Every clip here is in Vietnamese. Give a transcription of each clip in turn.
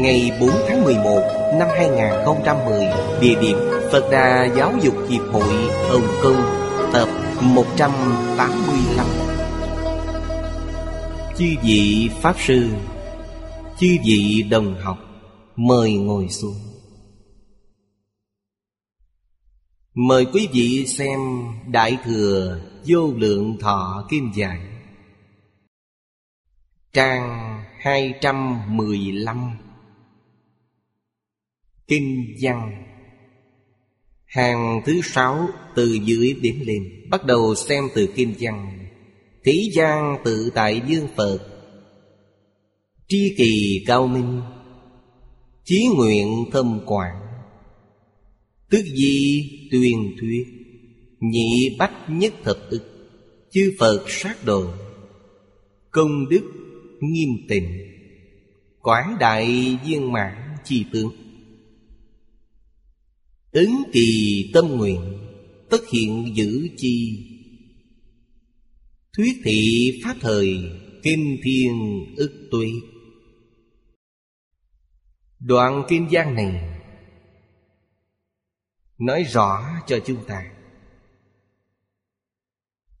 Ngày 4 tháng 11 năm 2010 Địa điểm Phật Đà Giáo dục Hiệp hội Hồng Kông, Tập 185 Chư vị Pháp Sư, Chư vị đồng học, Mời ngồi xuống. Mời quý vị xem Đại Thừa Vô Lượng Thọ Kim Giải, Trang 215 Kinh văn. Hàng thứ sáu từ dưới điểm lên Bắt đầu xem từ kinh văn. Thế gian tự tại dương Phật. Tri kỳ cao minh. Chí nguyện thâm quảng. Tức di tuyên thuyết. Nhị bách nhất thập ức Chư Phật sát đồ. Công đức nghiêm tịnh. Quảng đại viên mãn chi tướng. Ứng kỳ tâm nguyện, Tất hiện giữ chi. Thuyết thị pháp thời, kim thiên ức tuệ Đoạn kim giang này, Nói rõ cho chúng ta.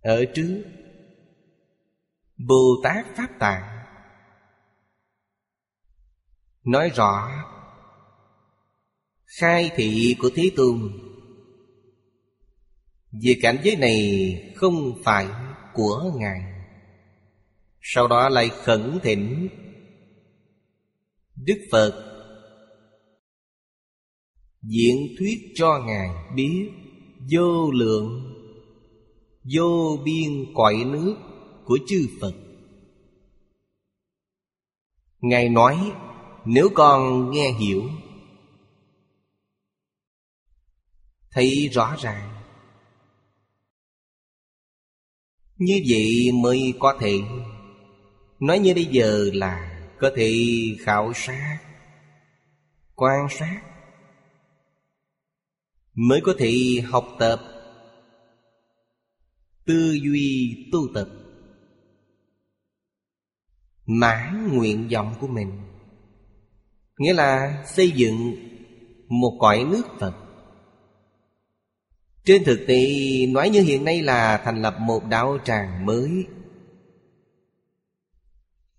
Ở trước, Bồ Tát Pháp Tạng Nói rõ Khai thị của Thế Tôn. Về cảnh giới này không phải của Ngài, Sau đó lại khẩn thỉnh Đức Phật Diễn thuyết cho Ngài biết Vô lượng, Vô biên cõi nước của chư Phật. Ngài nói, Nếu con nghe hiểu Thấy rõ ràng. Như vậy mới có thể Nói như bây giờ là Có thể khảo sát, Quan sát, Mới có thể học tập, Tư duy tu tập, Mãn nguyện vọng của mình. Nghĩa là xây dựng một cõi nước Phật. Trên thực tế, nói như hiện nay là thành lập một đạo tràng mới.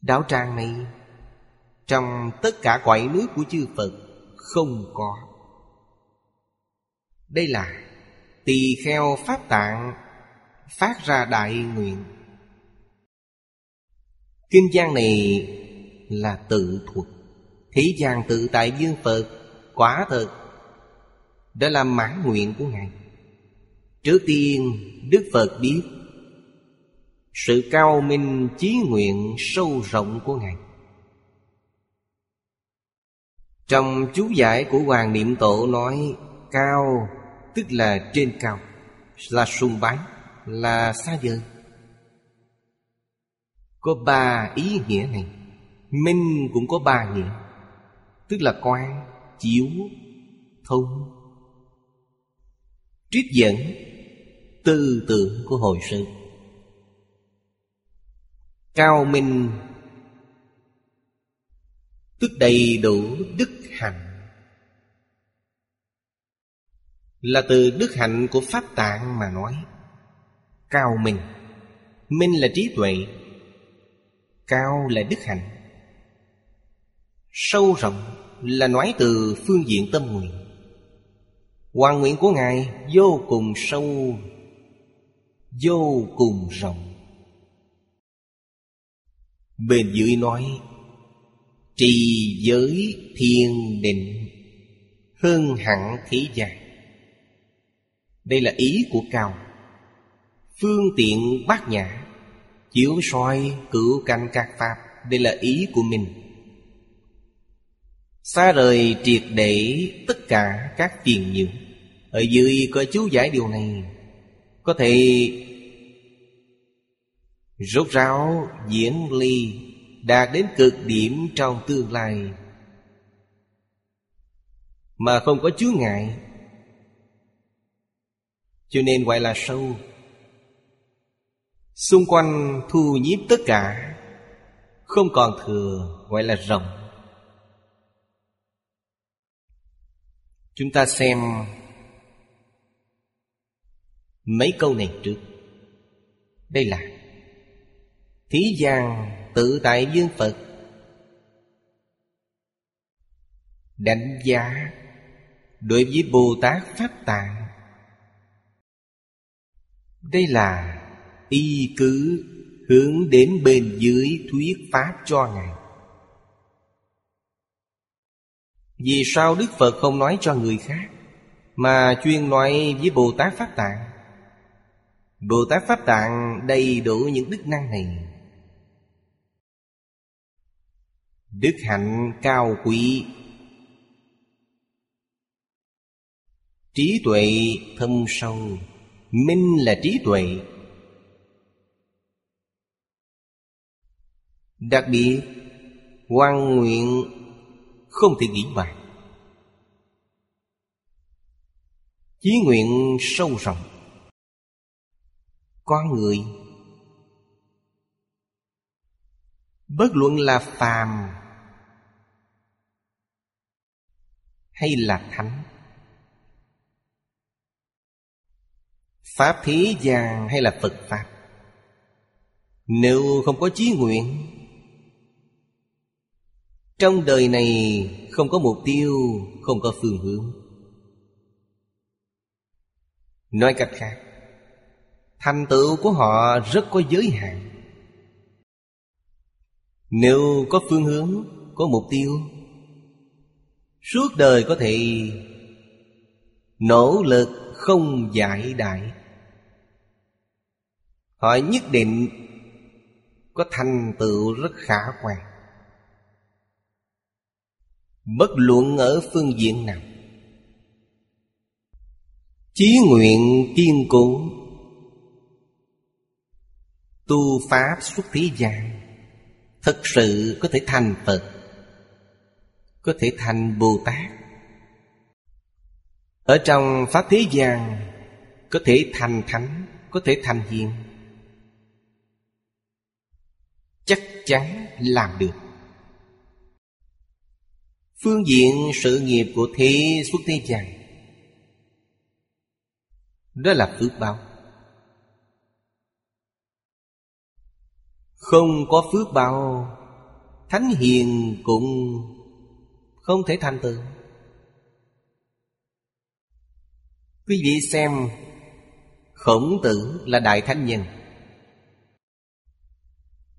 Đạo tràng này, Trong tất cả quậy nước của chư Phật, Không có. Đây là tỳ kheo pháp tạng Phát ra đại nguyện. Kinh giang này là tự thuật. Thế gian tự tại dương Phật, Quả thật Đã là mãn nguyện của Ngài. Trước tiên Đức Phật biết Sự cao minh chí nguyện sâu rộng của Ngài. Trong chú giải của Hoàng Niệm Tổ nói Cao tức là trên cao Là sùng bái Là xa vời. Có ba ý nghĩa này. Minh cũng có ba nghĩa Tức là quan, chiếu, thông. Trích dẫn Tư tưởng của hồi sự Cao minh Tức đầy đủ đức hạnh. Là từ đức hạnh của Pháp Tạng mà nói, Cao minh Minh là trí tuệ, Cao là đức hạnh. Sâu rộng là nói từ phương diện tâm nguyện. Hoàn nguyện của Ngài vô cùng sâu Vô cùng rộng. Bên dưới nói, Trì giới thiên định, Hơn hẳn thế gian. Đây là ý của Cao. Phương tiện bát nhã, Chiếu soi cửu canh các pháp, Đây là ý của mình. Xa rời triệt để tất cả các phiền nhiễu. Ở dưới có chú giải điều này. Có thể rốt ráo diễn ly Đạt đến cực điểm trong tương lai. Mà không có chướng ngại. Cho nên gọi là sâu. Xung quanh thu nhiếp tất cả. Không còn thừa, gọi là rộng. Chúng ta xem Mấy câu này trước. Đây là, Thí gian tự tại dương Phật. Đánh giá Đối với Bồ Tát Pháp Tạng. Đây là y cứ hướng đến bên dưới thuyết pháp cho ngài. Vì sao đức phật không nói cho người khác, mà chuyên nói với bồ tát pháp tạng? Bồ tát pháp tạng đầy đủ những đức năng này. Đức hạnh cao quý. Trí tuệ thâm sâu. Minh là trí tuệ. Đặc biệt, Quan nguyện Không thể nghĩ bàn. Chí nguyện sâu rộng. Con người. Bất luận là phàm Hay là thánh, Pháp thế gian hay là Phật Pháp, Nếu không có chí nguyện, trong đời này không có mục tiêu, Không có phương hướng. Nói cách khác Thành tựu của họ rất có giới hạn. Nếu có phương hướng, Có mục tiêu, Suốt đời có thể Nỗ lực không giải đại. Họ nhất định Có thành tựu rất khả quan. Bất luận ở phương diện nào, Chí nguyện kiên cố Tu Pháp xuất thế gian thực sự có thể thành Phật, Có thể thành Bồ Tát. Ở trong Pháp thế gian, Có thể thành Thánh, Có thể thành Hiền. Chắc chắn làm được. Phương diện sự nghiệp của thế xuất thế gian, Đó là phước báo. Không có phước báo, Thánh hiền cũng không thể thành tựu. Quý vị xem, Khổng tử là đại thánh nhân.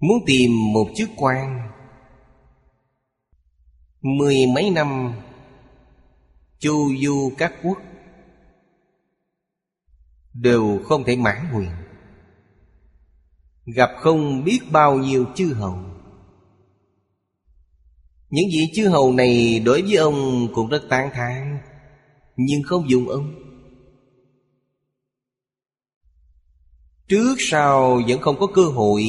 Muốn tìm một chức quan, Mười mấy năm, Chu du các quốc Đều không thể mãn nguyện. Gặp không biết bao nhiêu chư hầu. Những vị chư hầu này đối với ông cũng rất tán thán, Nhưng không dùng ông. Trước sau vẫn không có cơ hội.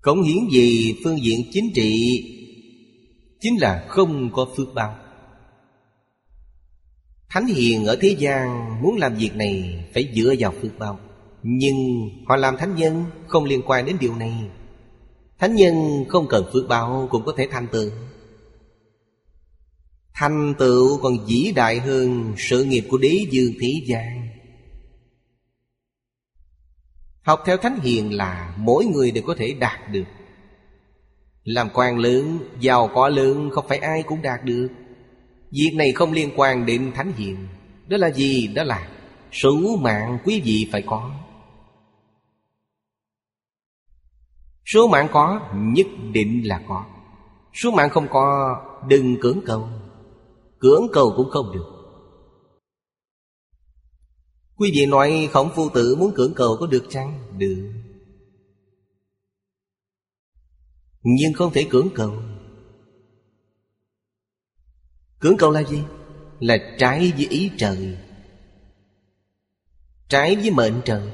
Cống hiến gì phương diện chính trị Chính là không có phước báo. Thánh hiền ở thế gian muốn làm việc này Phải dựa vào phước báo. Nhưng họ làm thánh nhân không liên quan đến điều này. Thánh nhân không cần phước báo cũng có thể thành tựu. Thành tựu còn vĩ đại hơn sự nghiệp của đế dương thế gian. Học theo Thánh Hiền là mỗi người đều có thể đạt được. Làm quan lớn, giàu có lớn không phải ai cũng đạt được. Việc này không liên quan đến thánh hiền. Đó là gì? Đó là số mạng quý vị phải có. Số mạng có, nhất định là có. Số mạng không có, đừng cưỡng cầu. Cưỡng cầu cũng không được. Quý vị nói khổng phu tử muốn cưỡng cầu có được chăng? Được. Nhưng không thể cưỡng cầu. Cưỡng cầu là gì? Là trái với ý trời. Trái với mệnh trời.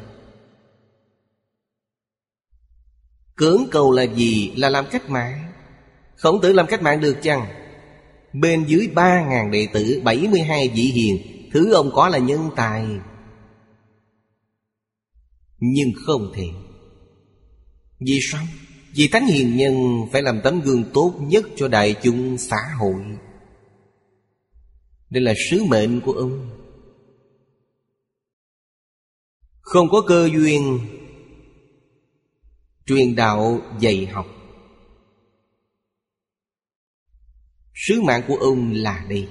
Cưỡng cầu là gì? Là làm cách mạng Khổng tử làm cách mạng được chăng? Bên dưới ba ngàn đệ tử, bảy mươi hai vị hiền, Thứ ông có là nhân tài Nhưng không thể Vì sao? Vì Thánh Hiền Nhân phải làm tấm gương tốt nhất cho đại chúng xã hội Đây là sứ mệnh của ông Không có cơ duyên Truyền đạo dạy học. Sứ mạng của ông là đây.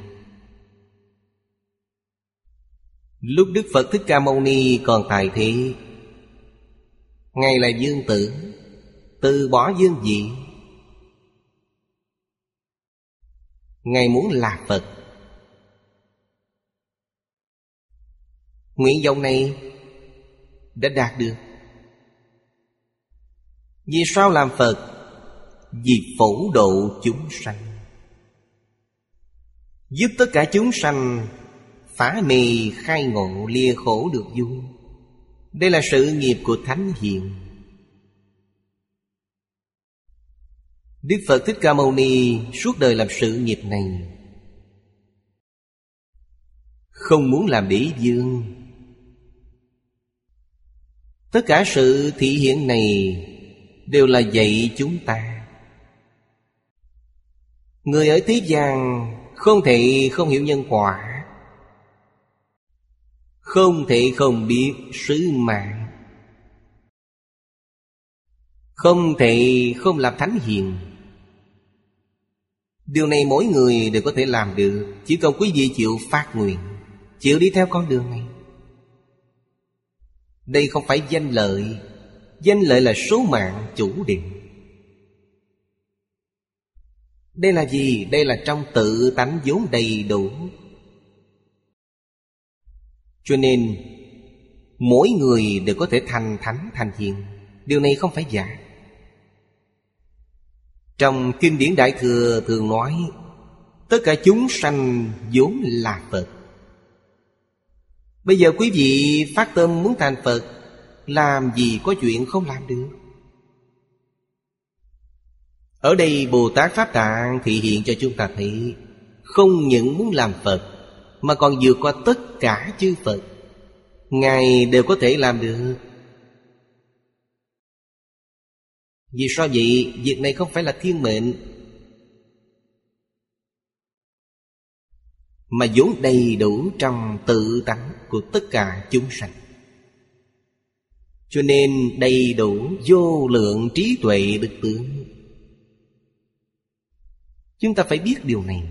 Lúc Đức Phật Thích Ca Mâu Ni còn tại thế, Ngài là dương tử, Từ bỏ dương vị. Ngài muốn là Phật. Nguyện vọng này đã đạt được. Vì sao làm Phật? Vì phổ độ chúng sanh. Giúp tất cả chúng sanh Phá mì khai ngộ lìa khổ được vui. Đây là sự nghiệp của Thánh Hiền. Đức Phật Thích Ca Mâu Ni suốt đời làm sự nghiệp này. Không muốn làm đế dương Tất cả sự thị hiện này Đều là dạy chúng ta. Người ở thế gian Không thể không hiểu nhân quả, Không thể không biết sứ mạng, Không thể không làm thánh hiền. Điều này mỗi người đều có thể làm được, Chỉ cần quý vị chịu phát nguyện, Chịu đi theo con đường này. Đây không phải danh lợi Danh lợi là số mạng chủ định Đây là gì? Đây là trong tự tánh vốn đầy đủ. Cho nên, Mỗi người đều có thể thành thánh, thành hiền. Điều này không phải giả. Trong kinh điển Đại Thừa thường nói, Tất cả chúng sanh vốn là Phật. Bây giờ quý vị phát tâm muốn thành Phật làm gì có chuyện không làm được? Ở đây Bồ Tát Pháp Tạng thị hiện cho chúng ta thấy, Không những muốn làm Phật, Mà còn vượt qua tất cả chư Phật. Ngài đều có thể làm được. Vì sao vậy? Việc này không phải là thiên mệnh, Mà vốn đầy đủ trong tự tánh của tất cả chúng sanh. Cho nên đầy đủ vô lượng trí tuệ đức tướng. Chúng ta phải biết điều này.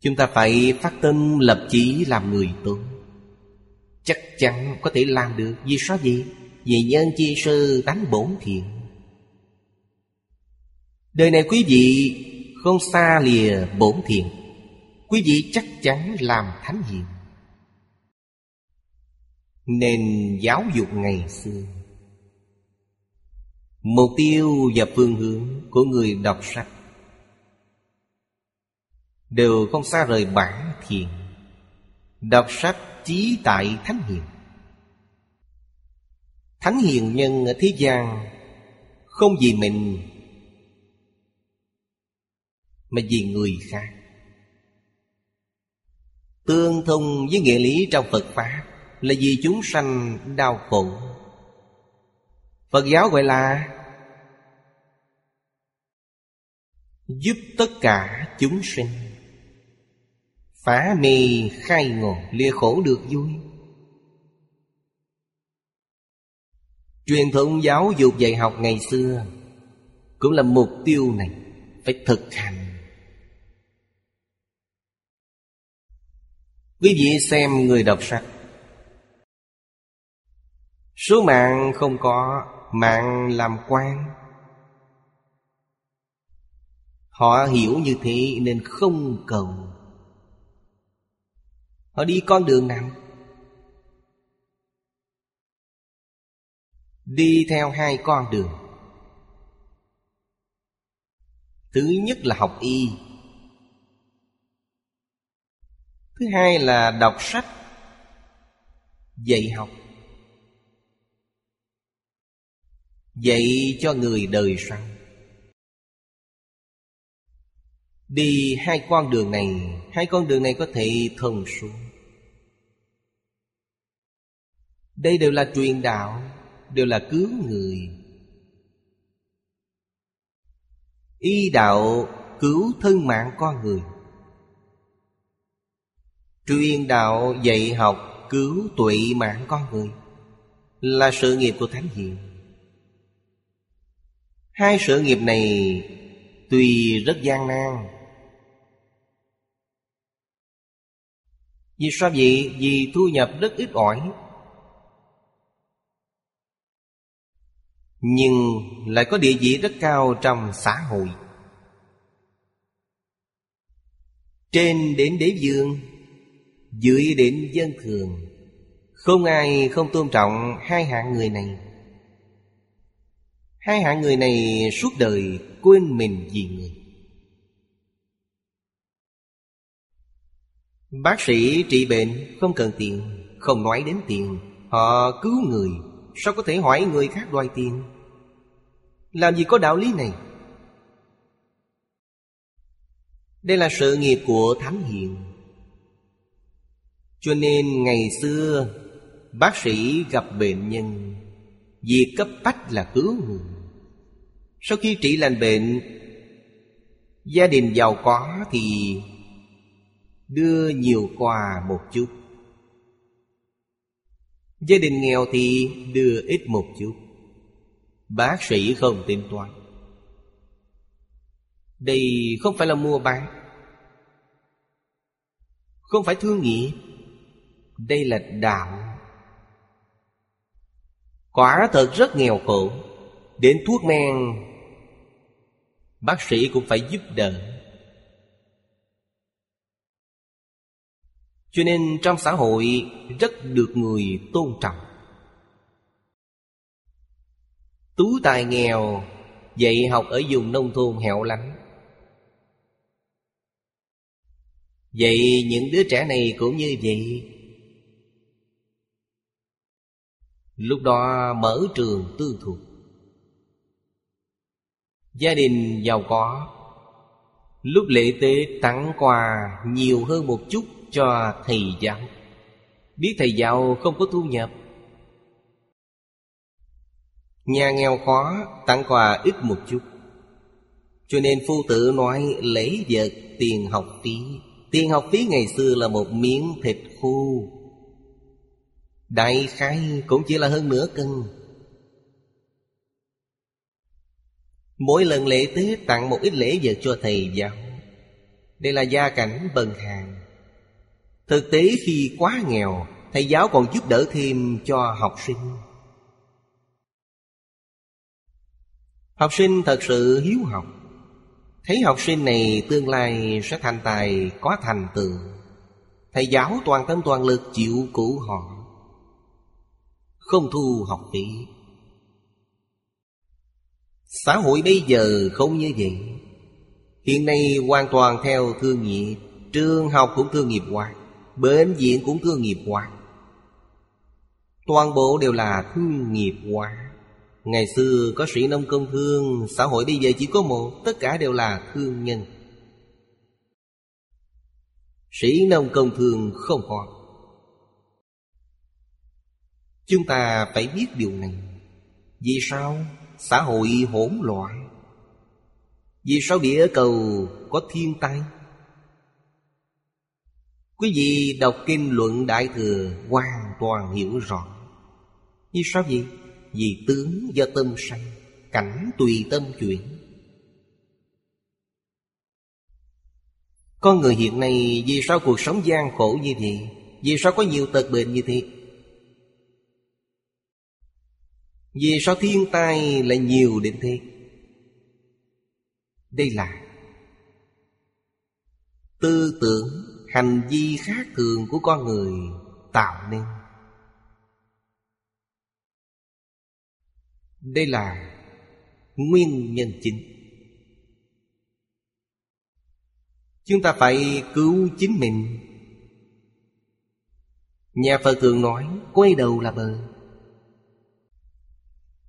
Chúng ta phải phát tâm lập chí làm người tốt. Chắc chắn có thể làm được Vì sao vậy? Vì nhân chi sư tánh bổn thiện. Đời này quý vị không xa lìa bổn thiện. Quý vị chắc chắn làm thánh hiền. Nên giáo dục ngày xưa. Mục tiêu và phương hướng của người đọc sách Đều không xa rời bản thiền, Đọc sách chí tại thánh hiền. Thánh hiền nhân ở thế gian Không vì mình Mà vì người khác. Tương thông với nghĩa lý trong Phật Pháp là vì chúng sanh đau khổ. Phật giáo gọi là Giúp tất cả chúng sinh. Phá mê, khai ngộ, lìa khổ được vui. Truyền thống giáo dục dạy học ngày xưa Cũng là mục tiêu này, Phải thực hành. Quý vị xem người đọc sách Số mạng không có, Mạng làm quan. Họ hiểu như thế nên không cầu. Họ đi con đường nào? Đi theo hai con đường. Thứ nhất là học y. Thứ hai là đọc sách. Dạy học. Dạy cho người đời sau. Đi hai con đường này, Hai con đường này có thể thông suốt. Đây đều là truyền đạo, Đều là cứu người. Y đạo cứu thân mạng con người. Truyền đạo dạy học cứu tuệ mạng con người Là sự nghiệp của Thánh Hiền. Hai sự nghiệp này tuy rất gian nan. Vì sao vậy? Vì thu nhập rất ít ỏi. Nhưng lại có địa vị rất cao trong xã hội. Trên đến đế vương, Dưới đến dân thường, Không ai không tôn trọng hai hạng người này. Hai hạng người này suốt đời quên mình vì người. Bác sĩ trị bệnh không cần tiền, Không nói đến tiền, Họ cứu người, Sao có thể hỏi người khác đòi tiền? Làm gì có đạo lý này? Đây là sự nghiệp của Thánh Hiền. Cho nên ngày xưa, Bác sĩ gặp bệnh nhân, Việc cấp bách là cứu người. Sau khi trị lành bệnh, Gia đình giàu có thì Đưa nhiều quà một chút. Gia đình nghèo thì đưa ít một chút. Bác sĩ không tính toán. Đây không phải là mua bán. Không phải thương nghiệp Đây là đạo. Quả thật rất nghèo khổ. Đến thuốc men Bác sĩ cũng phải giúp đỡ. Cho nên trong xã hội rất được người tôn trọng. Tú tài nghèo, Dạy học ở vùng nông thôn hẻo lánh. Vậy những đứa trẻ này cũng như vậy. Lúc đó mở trường tư thục. Gia đình giàu có. Lúc lễ tế tặng quà nhiều hơn một chút cho thầy giáo. Biết thầy giáo không có thu nhập. Nhà nghèo khó, tặng quà ít một chút. Cho nên phu tử nói lấy vật tiền học phí. Tiền học phí ngày xưa là một miếng thịt khô. Đại khai cũng chỉ là hơn nửa cân. Mỗi lần lễ Tết tặng một ít lễ vật cho thầy giáo. Đây là gia cảnh bần hàng Thực tế khi quá nghèo, Thầy giáo còn giúp đỡ thêm cho học sinh. Học sinh thật sự hiếu học. Thấy học sinh này tương lai sẽ thành tài có thành tựu. Thầy giáo toàn tâm toàn lực chịu cứu họ. Không thu học phí. Xã hội bây giờ không như vậy. Hiện nay hoàn toàn theo thương nghiệp Trường học cũng thương nghiệp hóa, Bệnh viện cũng thương nghiệp hóa. Toàn bộ đều là thương nghiệp hóa. Ngày xưa có sĩ nông công thương, Xã hội bây giờ chỉ có một, Tất cả đều là thương nhân. Sĩ nông công thương không có Chúng ta phải biết điều này. Vì sao? xã hội hỗn loạn. Vì sao địa cầu có thiên tai? Quý vị đọc kinh luận đại thừa hoàn toàn hiểu rõ. Vì sao vậy? Vì tướng do tâm sanh, cảnh tùy tâm chuyển. Con người hiện nay vì sao cuộc sống gian khổ như thế? Vì sao có nhiều tật bệnh như thế? Vì sao thiên tai lại nhiều đến thế? Đây là Tư tưởng Hành vi khác thường của con người Tạo nên. Đây là Nguyên nhân chính. Chúng ta phải cứu chính mình. Nhà Phật thường nói, Quay đầu là bờ.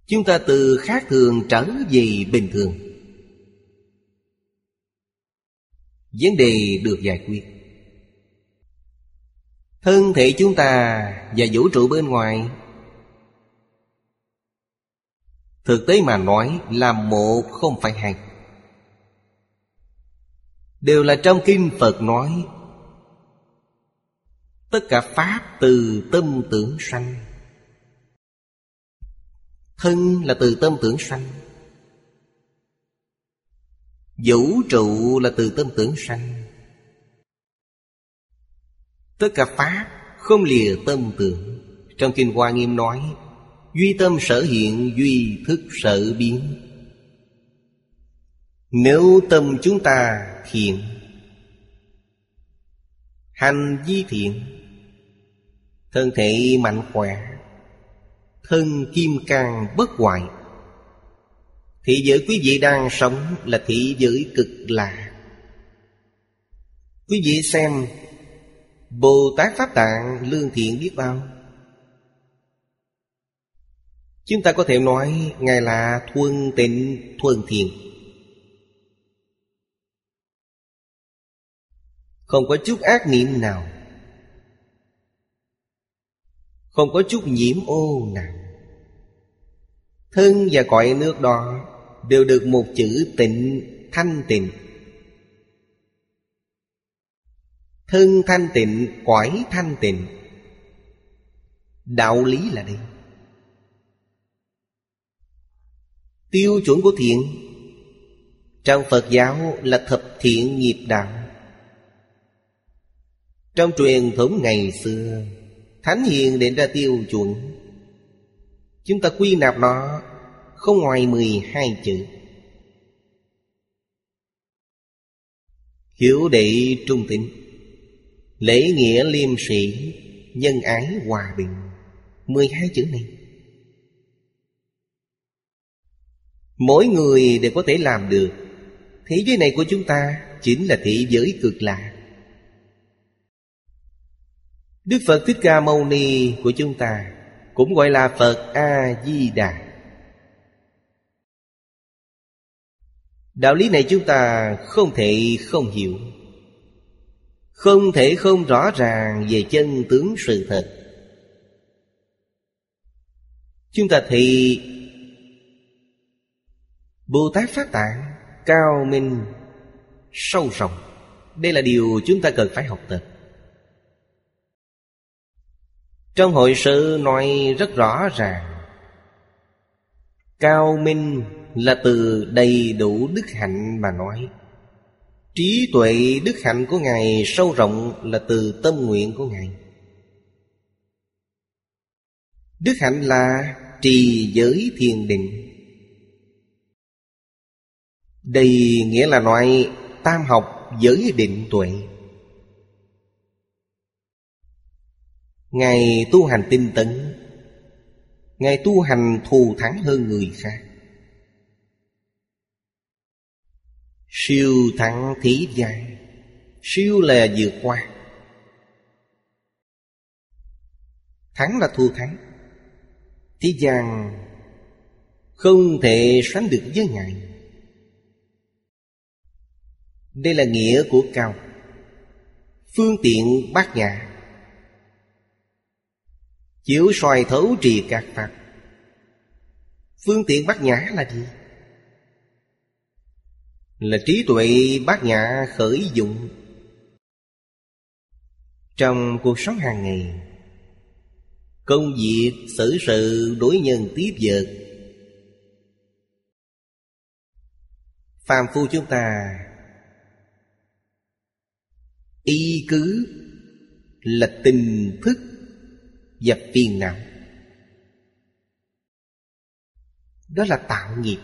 Chúng ta từ khác thường trở về bình thường. Vấn đề được giải quyết. Thân thể chúng ta và vũ trụ bên ngoài. Thực tế mà nói là một không phải hai. Đều là trong kinh Phật nói, Tất cả Pháp từ tâm tưởng sanh. Thân là từ tâm tưởng sanh. Vũ trụ là từ tâm tưởng sanh. Tất cả Pháp không lìa tâm tưởng. Trong Kinh Hoa Nghiêm nói, Duy tâm sở hiện, Duy thức sở biến. Nếu tâm chúng ta thiện, Hành vi thiện, Thân thể mạnh khỏe Thân kim cang bất hoại. Thị giới quý vị đang sống là thị giới cực lạ. Quý vị xem Bồ Tát Pháp Tạng lương thiện biết bao? Chúng ta có thể nói Ngài là thuần tịnh, thuần thiện Không có chút ác niệm nào. Không có chút nhiễm ô nào. Thân và cõi nước đó Đều được một chữ tịnh thanh tịnh. Thân thanh tịnh, cõi thanh tịnh. Đạo lý là đây. Tiêu chuẩn của thiện. Trong Phật giáo là thập thiện nghiệp đạo. Trong truyền thống ngày xưa Thánh hiền định ra tiêu chuẩn. Chúng ta quy nạp nó Không ngoài 12 chữ. Hiểu đệ trung tín, Lễ nghĩa liêm sĩ Nhân ái hòa bình. 12 chữ này. Mỗi người đều có thể làm được. Thế giới này của chúng ta Chính là thế giới cực lạc. Đức Phật Thích Ca Mâu Ni của chúng ta Cũng gọi là Phật A-di-đà. Đạo lý này chúng ta không thể không hiểu, Không thể không rõ ràng về chân tướng sự thật. Chúng ta thì Bồ Tát Phát Tạng Cao minh, Sâu rộng. Đây là điều chúng ta cần phải học tập. Trong hội sự nói rất rõ ràng, Cao minh là từ đầy đủ đức hạnh mà nói. Trí tuệ đức hạnh của Ngài sâu rộng là từ tâm nguyện của Ngài. Đức hạnh là trì giới thiền định. Đây nghĩa là loại tam học giới định tuệ. Ngài tu hành tinh tấn. Ngài tu hành thù thắng hơn người khác. Siêu thắng thí gian Siêu là vượt qua. Thắng là thù thắng. Thế gian Không thể sánh được với Ngài. Đây là nghĩa của cao. Phương tiện bát nhã Chiếu soi thấu trì các pháp Phương tiện bát nhã là gì? Là trí tuệ bát nhã khởi dụng. Trong cuộc sống hàng ngày Công việc, xử sự, đối nhân tiếp vật Phàm phu chúng ta Y cứ là tình thức và phiền não Đó là tạo nghiệp.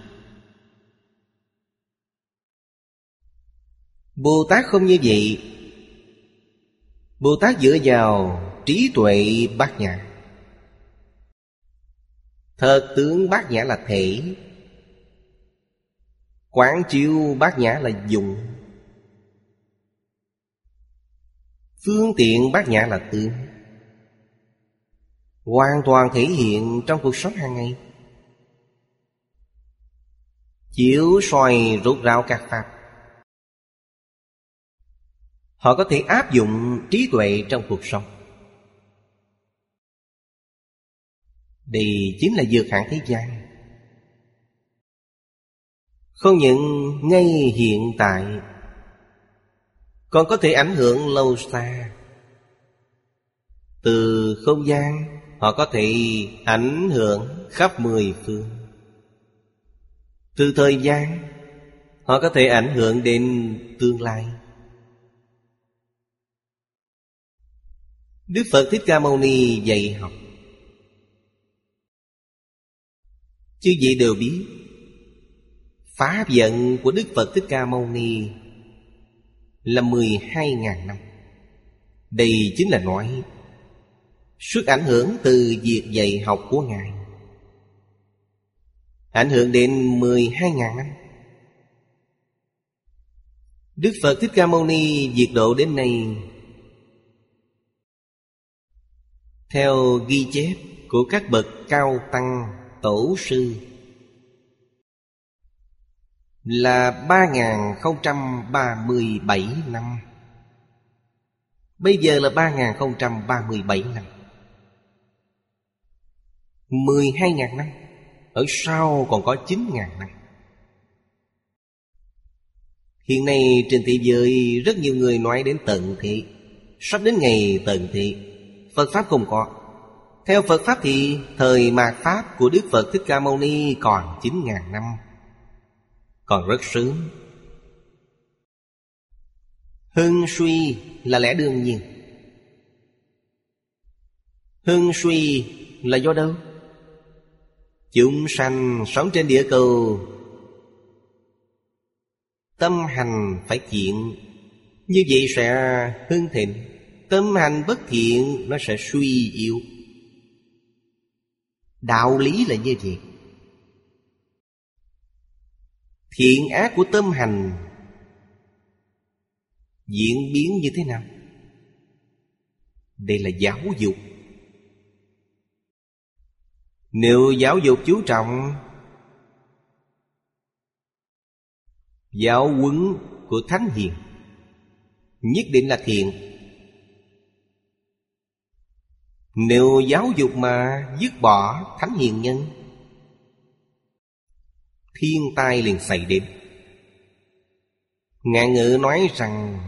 Bồ Tát không như vậy. Bồ Tát dựa vào trí tuệ bát nhã. Thật tướng bát nhã là thể. Quán chiếu bát nhã là dụng. Phương tiện bát nhã là tướng. Hoàn toàn thể hiện trong cuộc sống hàng ngày. Chiếu soi rút ráo các pháp. Họ có thể áp dụng trí tuệ trong cuộc sống. Đây chính là dược hạn thế gian. Không những ngay hiện tại, Còn có thể ảnh hưởng lâu xa. Từ không gian Họ có thể ảnh hưởng khắp mười phương. Từ thời gian, Họ có thể ảnh hưởng đến tương lai. Đức Phật Thích Ca Mâu Ni dạy học Chứ gì đều biết Pháp vận của Đức Phật Thích Ca Mâu Ni Là 12.000 năm. Đây chính là nói Sức ảnh hưởng từ việc dạy học của Ngài. Ảnh hưởng đến 12.000 năm. Đức Phật Thích Ca Mâu Ni diệt độ đến nay. Theo ghi chép của các bậc cao tăng, tổ sư, Là 3.037 năm. Bây giờ là 3.037 năm. 12.000 năm, Ở sau còn có 9.000 năm. Hiện nay trên thế giới rất nhiều người nói đến tận thị. Sắp đến ngày tận thị, Phật Pháp không có. Theo Phật Pháp thì Thời mạt Pháp của Đức Phật Thích Ca Mâu Ni Còn 9.000 năm, Còn rất sớm. Hưng suy là lẽ đương nhiên. Hưng suy là do đâu? Chúng sanh sống trên địa cầu. Tâm hành phải thiện. Như vậy sẽ hưng thịnh. Tâm hành bất thiện, Nó sẽ suy yếu. Đạo lý là như vậy. Thiện ác của tâm hành Diễn biến như thế nào? Đây là giáo dục nếu giáo dục chú trọng, Giáo huấn của Thánh Hiền, Nhất định là thiện. Nếu giáo dục mà dứt bỏ Thánh Hiền Nhân, Thiên tai liền xảy đến. Ngạn ngữ nói rằng,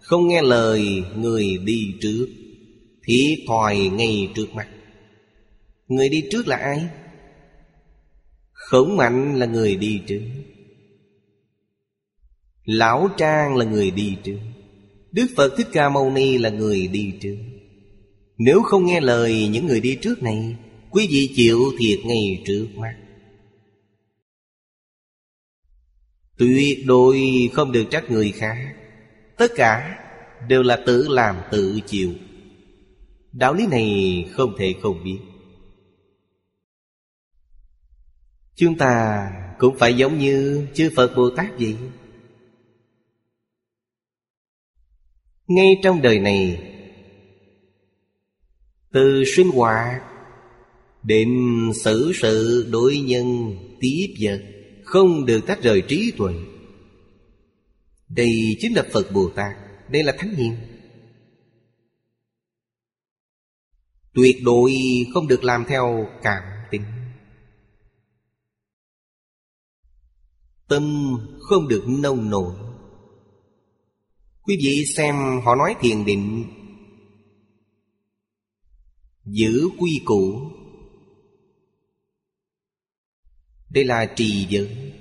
Không nghe lời người đi trước, thì thòi ngay trước mắt Người đi trước là ai? Khổng mạnh là người đi trước. Lão Trang là người đi trước. Đức Phật Thích Ca Mâu Ni là người đi trước. Nếu không nghe lời những người đi trước này, Quý vị chịu thiệt ngay trước mắt. Tuyệt đối không được trách người khác. Tất cả đều là tự làm tự chịu. Đạo lý này không thể không biết. Chúng ta cũng phải giống như chư Phật Bồ Tát vậy. Ngay trong đời này, Từ sinh hoạt Đến xử sự đối nhân, tiếp vật, Không được tách rời trí tuệ. Đây chính là Phật Bồ Tát, Đây là Thánh Hiền. Tuyệt đối không được làm theo cảm Tâm không được nông nổi. Quý vị xem họ nói thiền định. Giữ quy củ. Đây là trì giới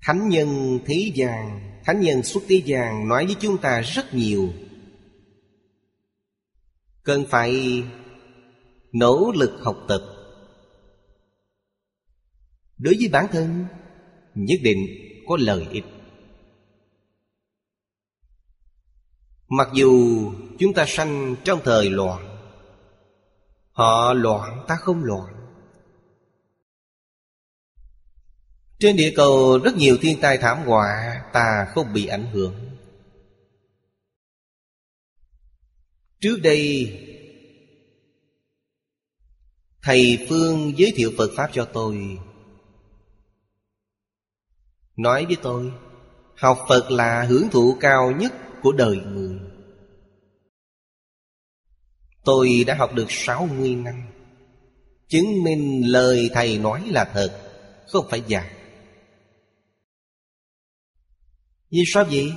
Thánh nhân thế gian, Thánh nhân xuất thế gian nói với chúng ta rất nhiều. Cần phải nỗ lực học tập. Đối với bản thân, Nhất định có lợi ích. Mặc dù chúng ta sanh trong thời loạn, Họ loạn, ta không loạn. Trên địa cầu rất nhiều thiên tai thảm họa, Ta không bị ảnh hưởng. Trước đây, Thầy Phương giới thiệu Phật Pháp cho tôi. Nói với tôi, Học Phật là hưởng thụ cao nhất của đời người. Tôi đã học được 60 năm. Chứng minh lời Thầy nói là thật, Không phải giả. Vì sao vậy?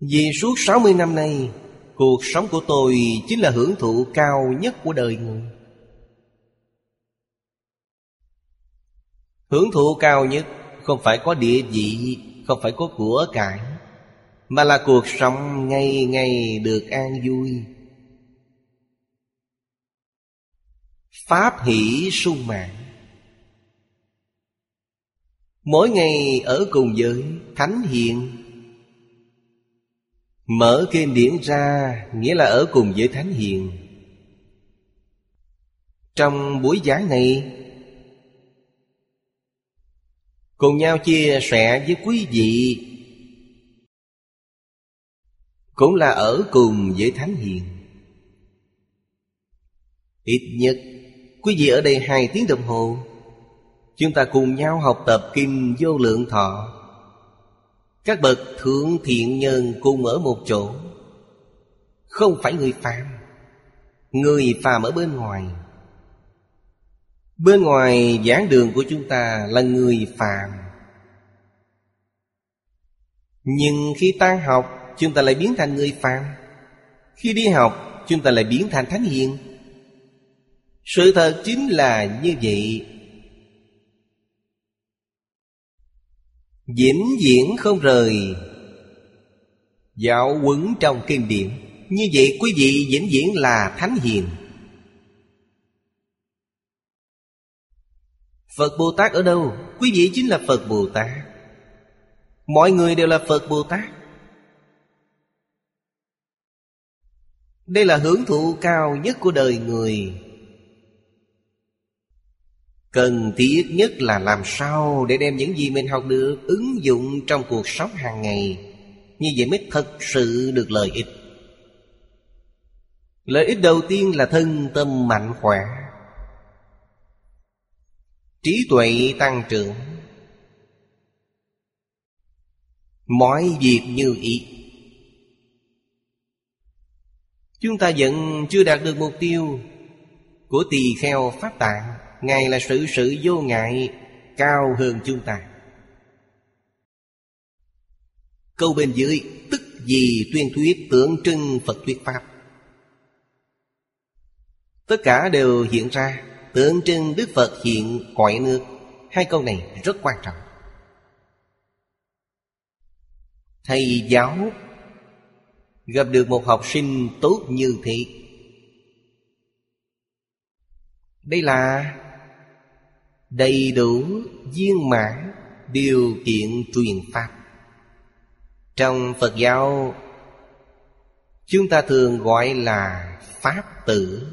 Vì suốt 60 năm nay, Cuộc sống của tôi chính là hưởng thụ cao nhất của đời người. Hưởng thụ cao nhất không phải có địa vị, Không phải có của cải, Mà là cuộc sống ngày ngày được an vui. Pháp hỷ sung mãn. Mỗi ngày ở cùng với Thánh Hiện Mở kinh điển ra, Nghĩa là ở cùng với Thánh hiền. Trong buổi giảng này Cùng nhau chia sẻ với quý vị. Cũng là ở cùng với Thánh Hiền. Ít nhất, Quý vị ở đây hai tiếng đồng hồ, Chúng ta cùng nhau học tập Kinh Vô Lượng Thọ. Các bậc thượng thiện nhân cùng ở một chỗ. Không phải người phàm Người phàm ở bên ngoài. Bên ngoài giảng đường của chúng ta là người phàm. Nhưng khi tan học, Chúng ta lại biến thành người phàm. Khi đi học, Chúng ta lại biến thành thánh hiền. Sự thật chính là như vậy. Vĩnh viễn không rời. Dạo quấn trong kinh điển. Như vậy quý vị vĩnh viễn là thánh hiền. Phật Bồ Tát ở đâu? Quý vị chính là Phật Bồ Tát. Mọi người đều là Phật Bồ Tát. Đây là hưởng thụ cao nhất của đời người. Cần thiết nhất là làm sao để đem những gì mình học được Ứng dụng trong cuộc sống hàng ngày, Như vậy mới thật sự được lợi ích. Lợi ích đầu tiên là thân tâm mạnh khỏe trí tuệ tăng trưởng. Mọi việc như ý. Chúng ta vẫn chưa đạt được mục tiêu của tỳ kheo pháp tạng. Ngài là sự sự vô ngại, cao hơn chúng ta. Câu bên dưới, tức gì tuyên thuyết tượng trưng phật thuyết pháp. Tất cả đều hiện ra. Tượng trưng Đức Phật hiện cõi nước. Hai câu này rất quan trọng. Thầy giáo Gặp được một học sinh tốt như thế. Đây là Đầy đủ viên mãn Điều kiện truyền Pháp. Trong Phật giáo, Chúng ta thường gọi là Pháp tử.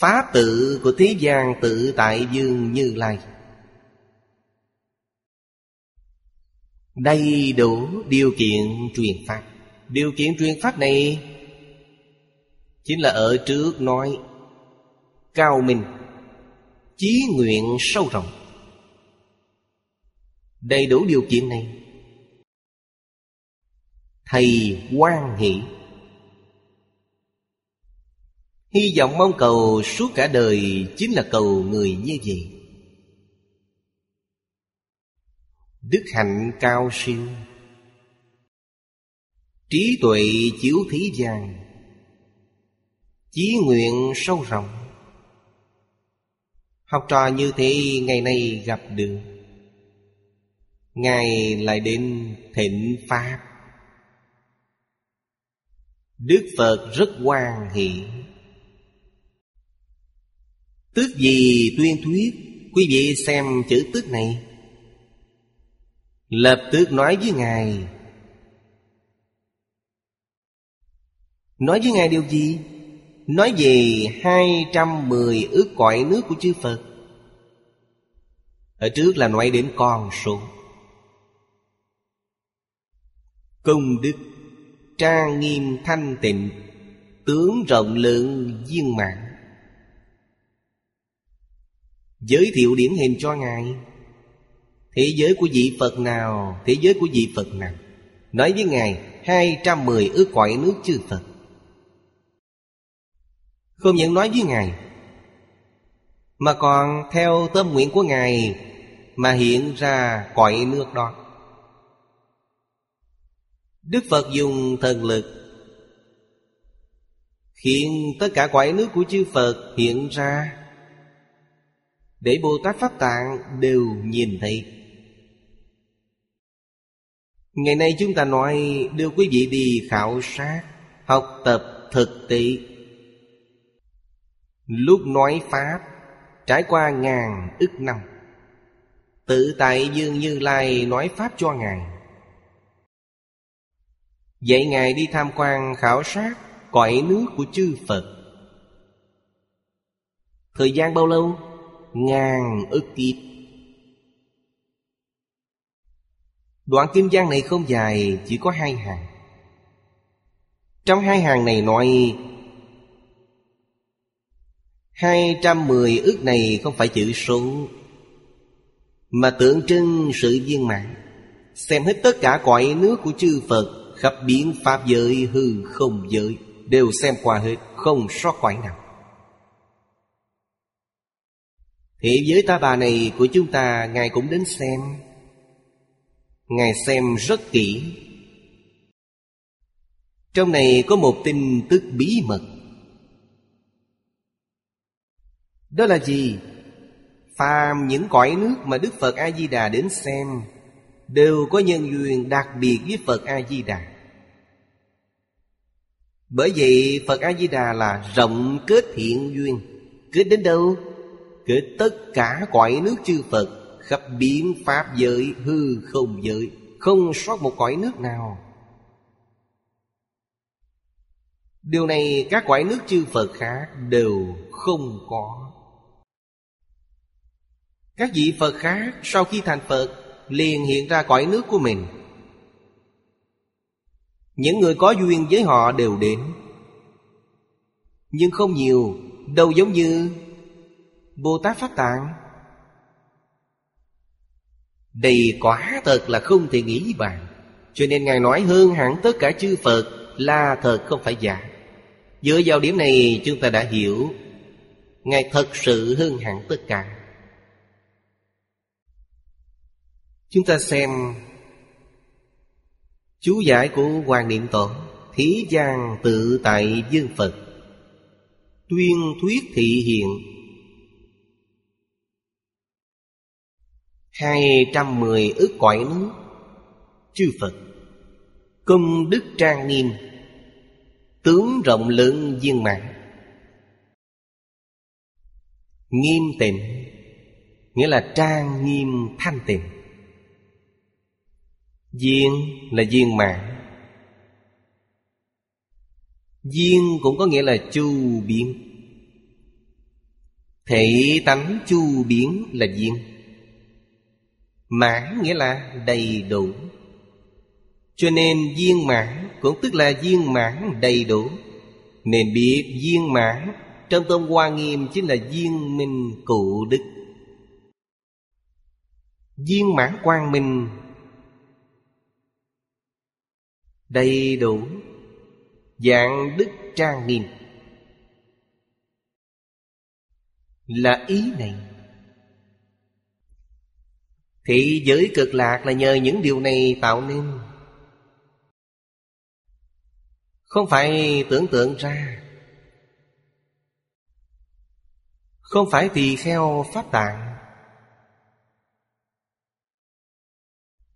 Pháp tự của thế gian tự tại dương như lai. Đầy đủ điều kiện truyền Pháp. Điều kiện truyền Pháp này Chính là ở trước nói Cao minh, Chí nguyện sâu rộng. Đầy đủ điều kiện này, Thầy quan hỷ. Hy vọng mong cầu suốt cả đời Chính là cầu người như vậy. Đức hạnh cao siêu Trí tuệ chiếu thế gian, Chí nguyện sâu rộng. Học trò như thế ngày nay gặp được. Ngài lại đến thịnh Pháp. Đức Phật rất quan hỷ. Tước gì tuyên thuyết? Quý vị xem chữ tước này. Lập tức nói với Ngài. Nói với Ngài điều gì? Nói về 210 ước cõi nước của chư Phật. Ở trước là nói đến con số. Công đức, Trang nghiêm thanh tịnh, Tướng rộng lượng viên mạng Giới thiệu điển hình cho Ngài. Thế giới của vị Phật nào, Thế giới của vị Phật nào? Nói với Ngài 210 ước cõi nước chư Phật. Không những nói với Ngài, Mà còn theo tâm nguyện của Ngài Mà hiện ra cõi nước đó. Đức Phật dùng thần lực Khiến tất cả cõi nước của chư Phật hiện ra. Để Bồ Tát Pháp Tạng đều nhìn thấy Ngày nay chúng ta nói, đưa quý vị đi khảo sát, Học tập thực tiễn. Lúc nói Pháp, Trải qua ngàn ức năm, Tự tại Dương Như Lai nói Pháp cho Ngài Vậy Ngài đi tham quan khảo sát Cõi nước của chư Phật Thời gian bao lâu? Ngàn ức kiếp. Đoạn kim giang này không dài, Chỉ có hai hàng. Trong hai hàng này nói, hai trăm mười ước này không phải chữ số, Mà tượng trưng sự viên mãn. Xem hết tất cả cõi nước của chư Phật, Khắp biến Pháp giới hư không giới, Đều xem qua hết, Không sót cõi nào. Thế giới ta bà này của chúng ta, Ngài cũng đến xem. Ngài xem rất kỹ. Trong này có một tin tức bí mật. Đó là gì? Phàm những cõi nước mà Đức Phật A-di-đà đến xem, Đều có nhân duyên đặc biệt với Phật A-di-đà. Bởi vậy, Phật A-di-đà là rộng kết thiện duyên. Kết đến đâu? Kết tất cả cõi nước chư Phật khắp biến pháp giới hư không giới, không sót một cõi nước nào. Điều này các cõi nước chư phật khác đều không có. Các vị phật khác sau khi thành phật liền hiện ra cõi nước của mình. Những người có duyên với họ đều đến. Nhưng không nhiều, đâu giống như bồ tát pháp tạng. Đây quả thật là không thể nghĩ bàn Cho nên Ngài nói hơn hẳn tất cả chư Phật Là thật không phải giả. Dựa vào điểm này, chúng ta đã hiểu Ngài thật sự hơn hẳn tất cả. Chúng ta xem Chú giải của Hoàng Niệm Tổ, Thí gian tự tại dương Phật. Tuyên thuyết thị hiện hai trăm mười ức cõi nước chư phật, công đức trang nghiêm, tướng rộng lượng viên mãn. Nghiêm tịnh, nghĩa là trang nghiêm thanh tịnh. Viên là viên mãn. Viên cũng có nghĩa là chu biến. Thể tánh chu biến là viên. Mãn nghĩa là đầy đủ. Cho nên viên mãn cũng tức là viên mãn đầy đủ. Nên biết viên mãn Trong tôn Hoa Nghiêm chính là viên minh cụ đức. Viên mãn quang minh. Đầy đủ. Dạng đức trang nghiêm. Là ý này. Thị giới cực lạc là nhờ những điều này tạo nên. Không phải tưởng tượng ra. Không phải tỳ kheo pháp tạng.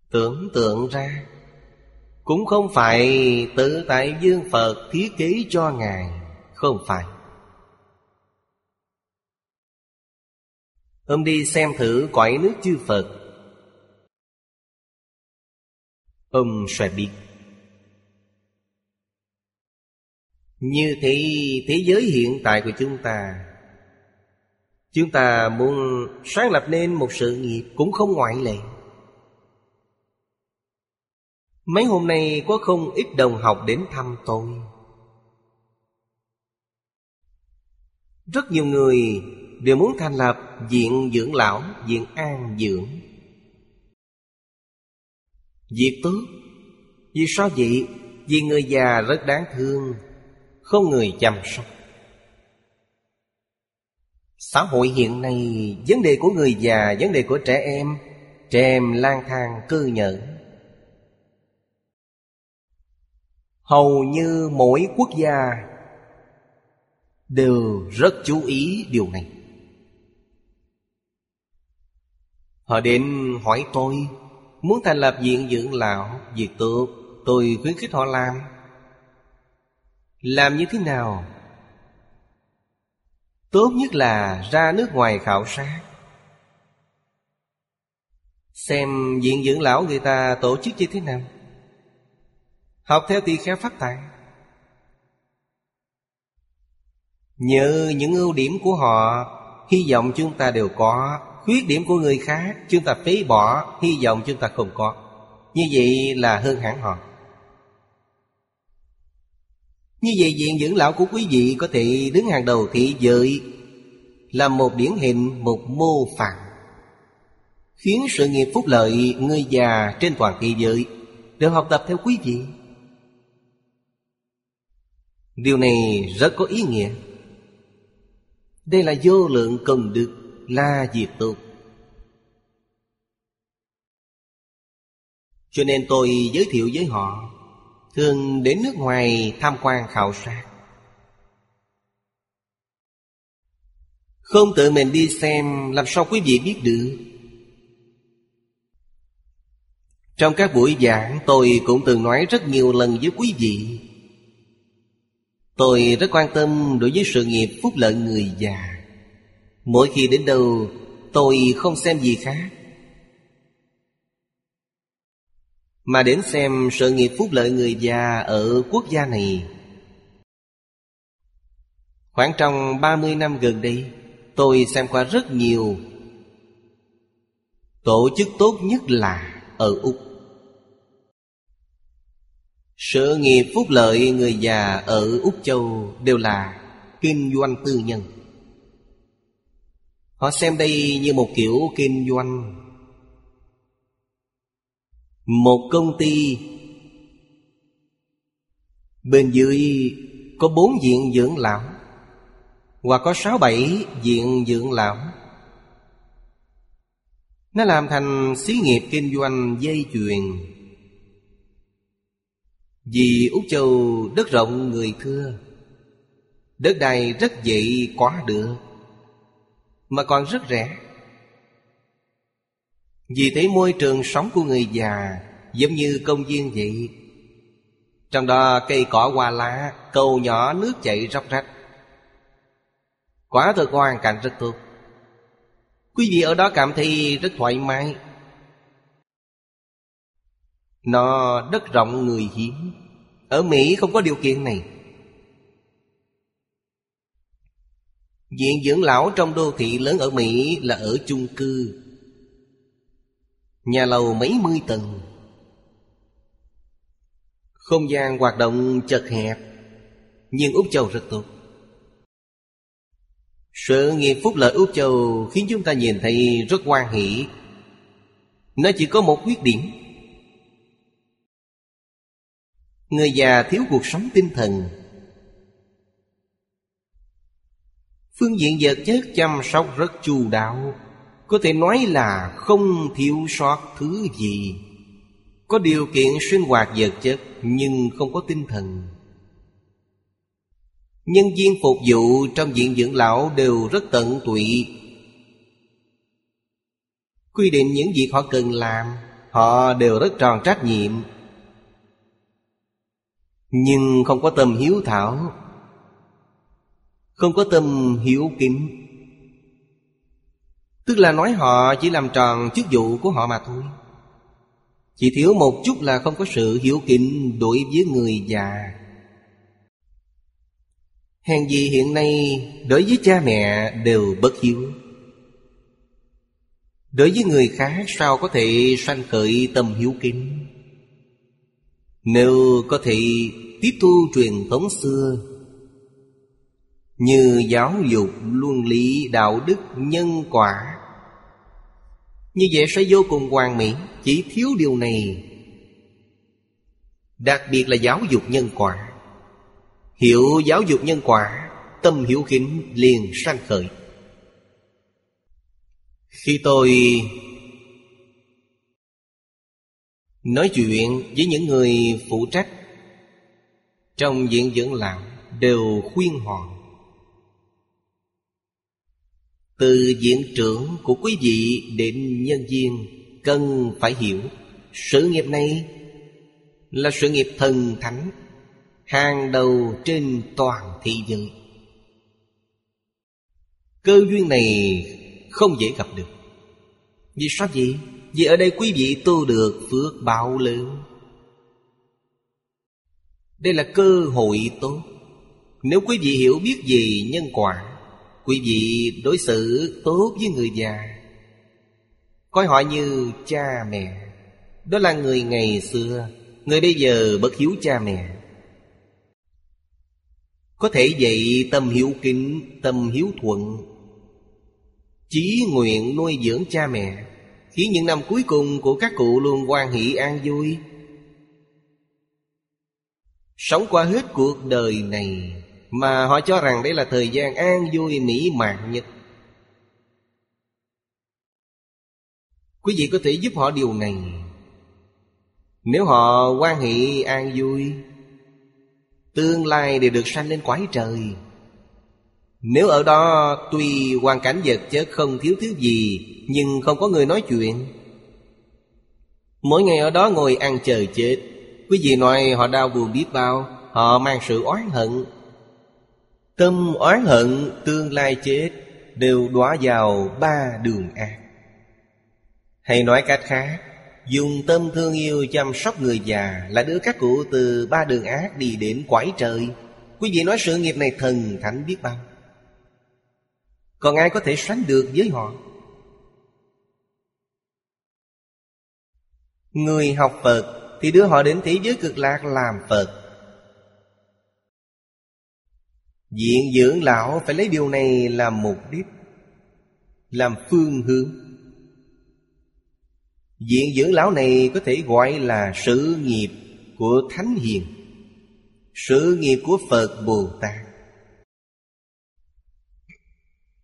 Tưởng tượng ra, Cũng không phải tự tại dương Phật thiết kế cho Ngài. Không phải. Hôm đi xem thử cõi nước chư Phật Ông sẽ biết. Như thế thế giới hiện tại của chúng ta Chúng ta muốn sáng lập nên một sự nghiệp Cũng không ngoại lệ. Mấy hôm nay có không ít đồng học đến thăm tôi. Rất nhiều người đều muốn thành lập viện dưỡng lão, viện an dưỡng. Việc tốt Vì sao vậy? Vì người già rất đáng thương, Không người chăm sóc. Xã hội hiện nay, Vấn đề của người già, Vấn đề của trẻ em Trẻ em lang thang cư nhở. Hầu như mỗi quốc gia Đều rất chú ý điều này. Họ đến hỏi tôi Muốn thành lập viện dưỡng lão, Việc tốt, Tôi khuyến khích họ làm. Làm như thế nào? Tốt nhất là ra nước ngoài khảo sát. Xem viện dưỡng lão người ta tổ chức như thế nào. Học theo tỳ kheo phát tài. Nhờ những ưu điểm của họ, Hy vọng chúng ta đều có. Khuyết điểm của người khác, Chúng ta phế bỏ Hy vọng chúng ta không có. Như vậy là hơn hẳn họ. Như vậy viện dưỡng lão của quý vị Có thể đứng hàng đầu thị giới Là một điển hình, Một mô phản Khiến sự nghiệp phúc lợi Người già trên toàn thế giới Đều học tập theo quý vị. Điều này rất có ý nghĩa. Đây là vô lượng công đức. Là diệt tục. Cho nên tôi giới thiệu với họ, Thường đến nước ngoài tham quan khảo sát. Không tự mình đi xem, Làm sao quý vị biết được? Trong các buổi giảng, Tôi cũng từng nói rất nhiều lần với quý vị. Tôi rất quan tâm đối với sự nghiệp phúc lợi người già. Mỗi khi đến đâu, Tôi không xem gì khác. Mà đến xem sự nghiệp phúc lợi người già ở quốc gia này. Khoảng trong 30 năm gần đây, Tôi xem qua rất nhiều. Tổ chức tốt nhất là ở Úc. Sự nghiệp phúc lợi người già ở Úc Châu đều là kinh doanh tư nhân. Họ xem đây như một kiểu kinh doanh Một công ty. Bên dưới có bốn diện dưỡng lão Hoặc có sáu bảy diện dưỡng lão. Nó làm thành xí nghiệp kinh doanh dây chuyền. Vì Úc Châu đất rộng người thưa, Đất đai rất dễ quá được. Mà còn rất rẻ. Vì thế môi trường sống của người già Giống như công viên vậy. Trong đó cây cỏ hoa lá, Cầu nhỏ, nước chảy róc rách. Quả thực hoàn cảnh rất tốt. Quý vị ở đó cảm thấy rất thoải mái. Nó đất rộng người hiếm. Ở Mỹ không có điều kiện này. Viện dưỡng lão trong đô thị lớn ở Mỹ là ở chung cư. Nhà lầu mấy mươi tầng. Không gian hoạt động chật hẹp, Nhưng Úc Châu rất tốt. Sự nghiệp phúc lợi Úc Châu khiến chúng ta nhìn thấy rất quan hỷ. Nó chỉ có một khuyết điểm. Người già thiếu cuộc sống tinh thần. Phương diện vật chất chăm sóc rất chu đáo. Có thể nói là không thiếu sót thứ gì. Có điều kiện sinh hoạt vật chất Nhưng không có tinh thần. Nhân viên phục vụ trong viện dưỡng lão đều rất tận tụy. Quy định những việc họ cần làm, Họ đều rất tròn trách nhiệm. Nhưng không có tâm hiếu thảo. Không có tâm hiểu kính. Tức là nói họ chỉ làm tròn chức vụ của họ mà thôi. Chỉ thiếu một chút là không có sự hiểu kính đối với người già. Hèn gì hiện nay đối với cha mẹ đều bất hiếu. Đối với người khác sao có thể sanh khởi tâm hiếu kính? Nếu có thể tiếp thu truyền thống xưa như giáo dục, luân lý, đạo đức, nhân quả. Như vậy sẽ vô cùng hoàn mỹ Chỉ thiếu điều này. Đặc biệt là giáo dục nhân quả. Hiểu giáo dục nhân quả Tâm hiểu khỉnh liền sanh khởi. Khi tôi Nói chuyện với những người phụ trách Trong viện dưỡng lão Đều khuyên họ từ diện trưởng của quý vị đến nhân viên, Cần phải hiểu, Sự nghiệp này Là sự nghiệp thần thánh, hàng đầu trên toàn thế giới. Cơ duyên này không dễ gặp được. Vì sao vậy? Vì ở đây quý vị tu được phước báo lớn. Đây là cơ hội tốt. Nếu quý vị hiểu biết gì nhân quả quý vị đối xử tốt với người già. Coi họ như cha mẹ. Đó là người ngày xưa, người bây giờ bất hiếu cha mẹ. Có thể dạy tâm hiếu kính, Tâm hiếu thuận. Chí nguyện nuôi dưỡng cha mẹ, Khiến những năm cuối cùng của các cụ luôn quan hỷ an vui. Sống qua hết cuộc đời này mà họ cho rằng đây là thời gian an vui, mỹ mãn nhất. Quý vị có thể giúp họ điều này. Nếu họ quan hệ an vui, Tương lai đều được sanh lên quái trời. Nếu ở đó tuy hoàn cảnh vật chất không thiếu thứ gì, Nhưng không có người nói chuyện. Mỗi ngày ở đó ngồi ăn chờ chết. Quý vị nói họ đau buồn biết bao, Họ mang sự oán hận. Tâm oán hận tương lai chết Đều đọa vào ba đường ác. Hay nói cách khác, Dùng tâm thương yêu chăm sóc người già Là đưa các cụ từ ba đường ác đi đến quải trời. Quý vị nói sự nghiệp này thần thánh biết bao. Còn ai có thể sánh được với họ? Người học Phật Thì đưa họ đến thế giới cực lạc làm Phật. Diện dưỡng lão phải lấy điều này làm mục đích Làm phương hướng. Diện dưỡng lão này có thể gọi là sự nghiệp của Thánh Hiền, Sự nghiệp của Phật Bồ Tát.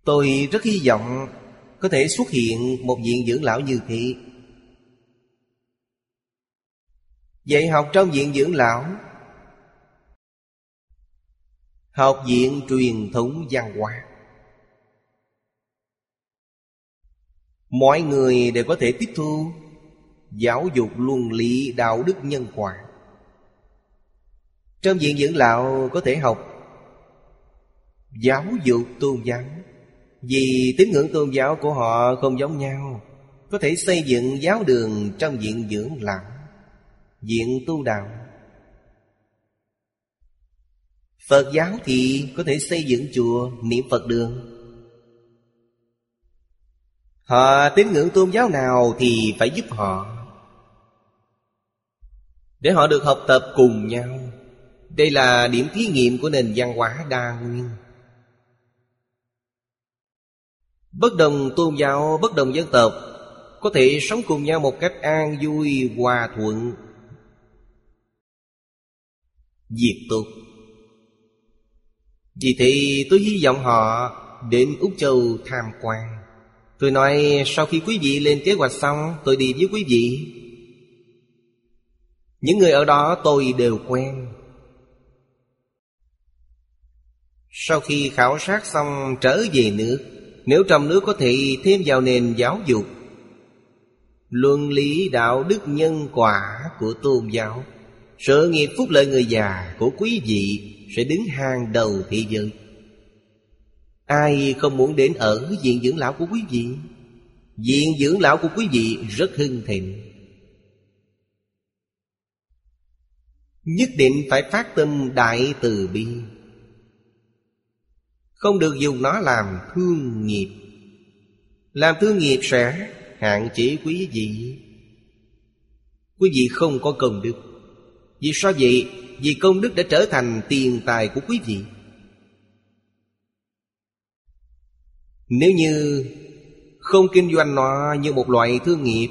Tôi rất hy vọng có thể xuất hiện một diện dưỡng lão như thế. Dạy học trong diện dưỡng lão Học viện truyền thống văn hóa. Mọi người đều có thể tiếp thu Giáo dục luân lý đạo đức nhân quả. Trong viện dưỡng lão có thể học Giáo dục tôn giáo. Vì tín ngưỡng tôn giáo của họ không giống nhau, Có thể xây dựng giáo đường trong viện dưỡng lão, Viện tu đạo. Phật giáo thì có thể xây dựng chùa niệm Phật đường. Họ tín ngưỡng tôn giáo nào thì phải giúp họ. Để họ được học tập cùng nhau Đây là điểm thí nghiệm của nền văn hóa đa nguyên. Bất đồng tôn giáo, bất đồng dân tộc Có thể sống cùng nhau một cách an vui, hòa thuận Diệt tục. Vì thế tôi hy vọng họ đến Úc Châu tham quan. Tôi nói, sau khi quý vị lên kế hoạch xong, Tôi đi với quý vị. Những người ở đó tôi đều quen. Sau khi khảo sát xong, trở về nước. Nếu trong nước có thể thêm vào nền giáo dục, Luân lý đạo đức nhân quả của tôn giáo, Sự nghiệp phúc lợi người già của quý vị sẽ đứng hàng đầu thế giới Ai không muốn đến ở viện dưỡng lão của quý vị? Viện dưỡng lão của quý vị rất hưng thịnh. Nhất định phải phát tâm đại từ bi. Không được dùng nó làm thương nghiệp. Làm thương nghiệp sẽ hạn chế quý vị. Quý vị không có công đức. Vì sao vậy? Vì công đức đã trở thành tiền tài của quý vị. Nếu như không kinh doanh nó như một loại thương nghiệp,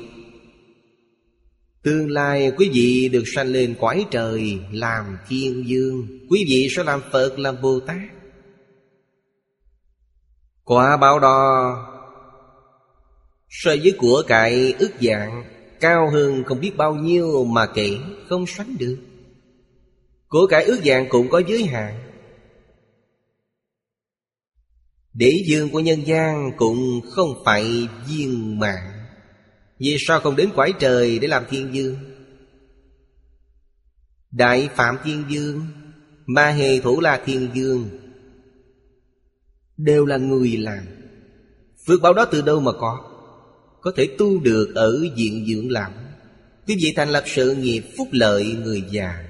Tương lai quý vị được sanh lên cõi trời Làm thiên dương, Quý vị sẽ làm Phật, làm Bồ Tát. Quả báo đó So với của cải ức dạng Cao hơn không biết bao nhiêu mà kể Không sánh được. Của cải ước dạng cũng có giới hạn. Để dương của nhân gian cũng không phải viên mạng Vì sao không đến quải trời để làm thiên dương Đại Phạm Thiên Dương Ma Hề Thủ La Thiên Dương Đều là người làm. Phước báo đó từ đâu mà có? Có thể tu được ở diện dưỡng lão. Quý vị thành lập sự nghiệp phúc lợi người già.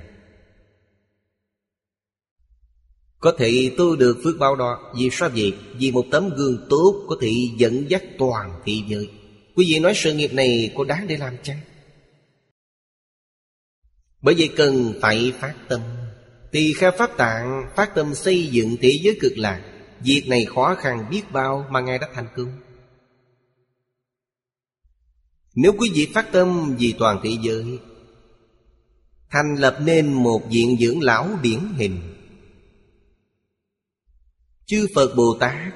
Có thể tu được phước báo đó Vì sao vậy? Vì một tấm gương tốt Có thể dẫn dắt toàn thế giới Quý vị nói sự nghiệp này có đáng để làm chăng? Bởi vậy cần phải phát tâm Tỳ kheo Pháp Tạng phát tâm xây dựng thế giới cực lạc Việc này khó khăn biết bao mà Ngài đã thành công Nếu quý vị phát tâm vì toàn thế giới, Thành lập nên một viện dưỡng lão điển hình Chư Phật Bồ Tát,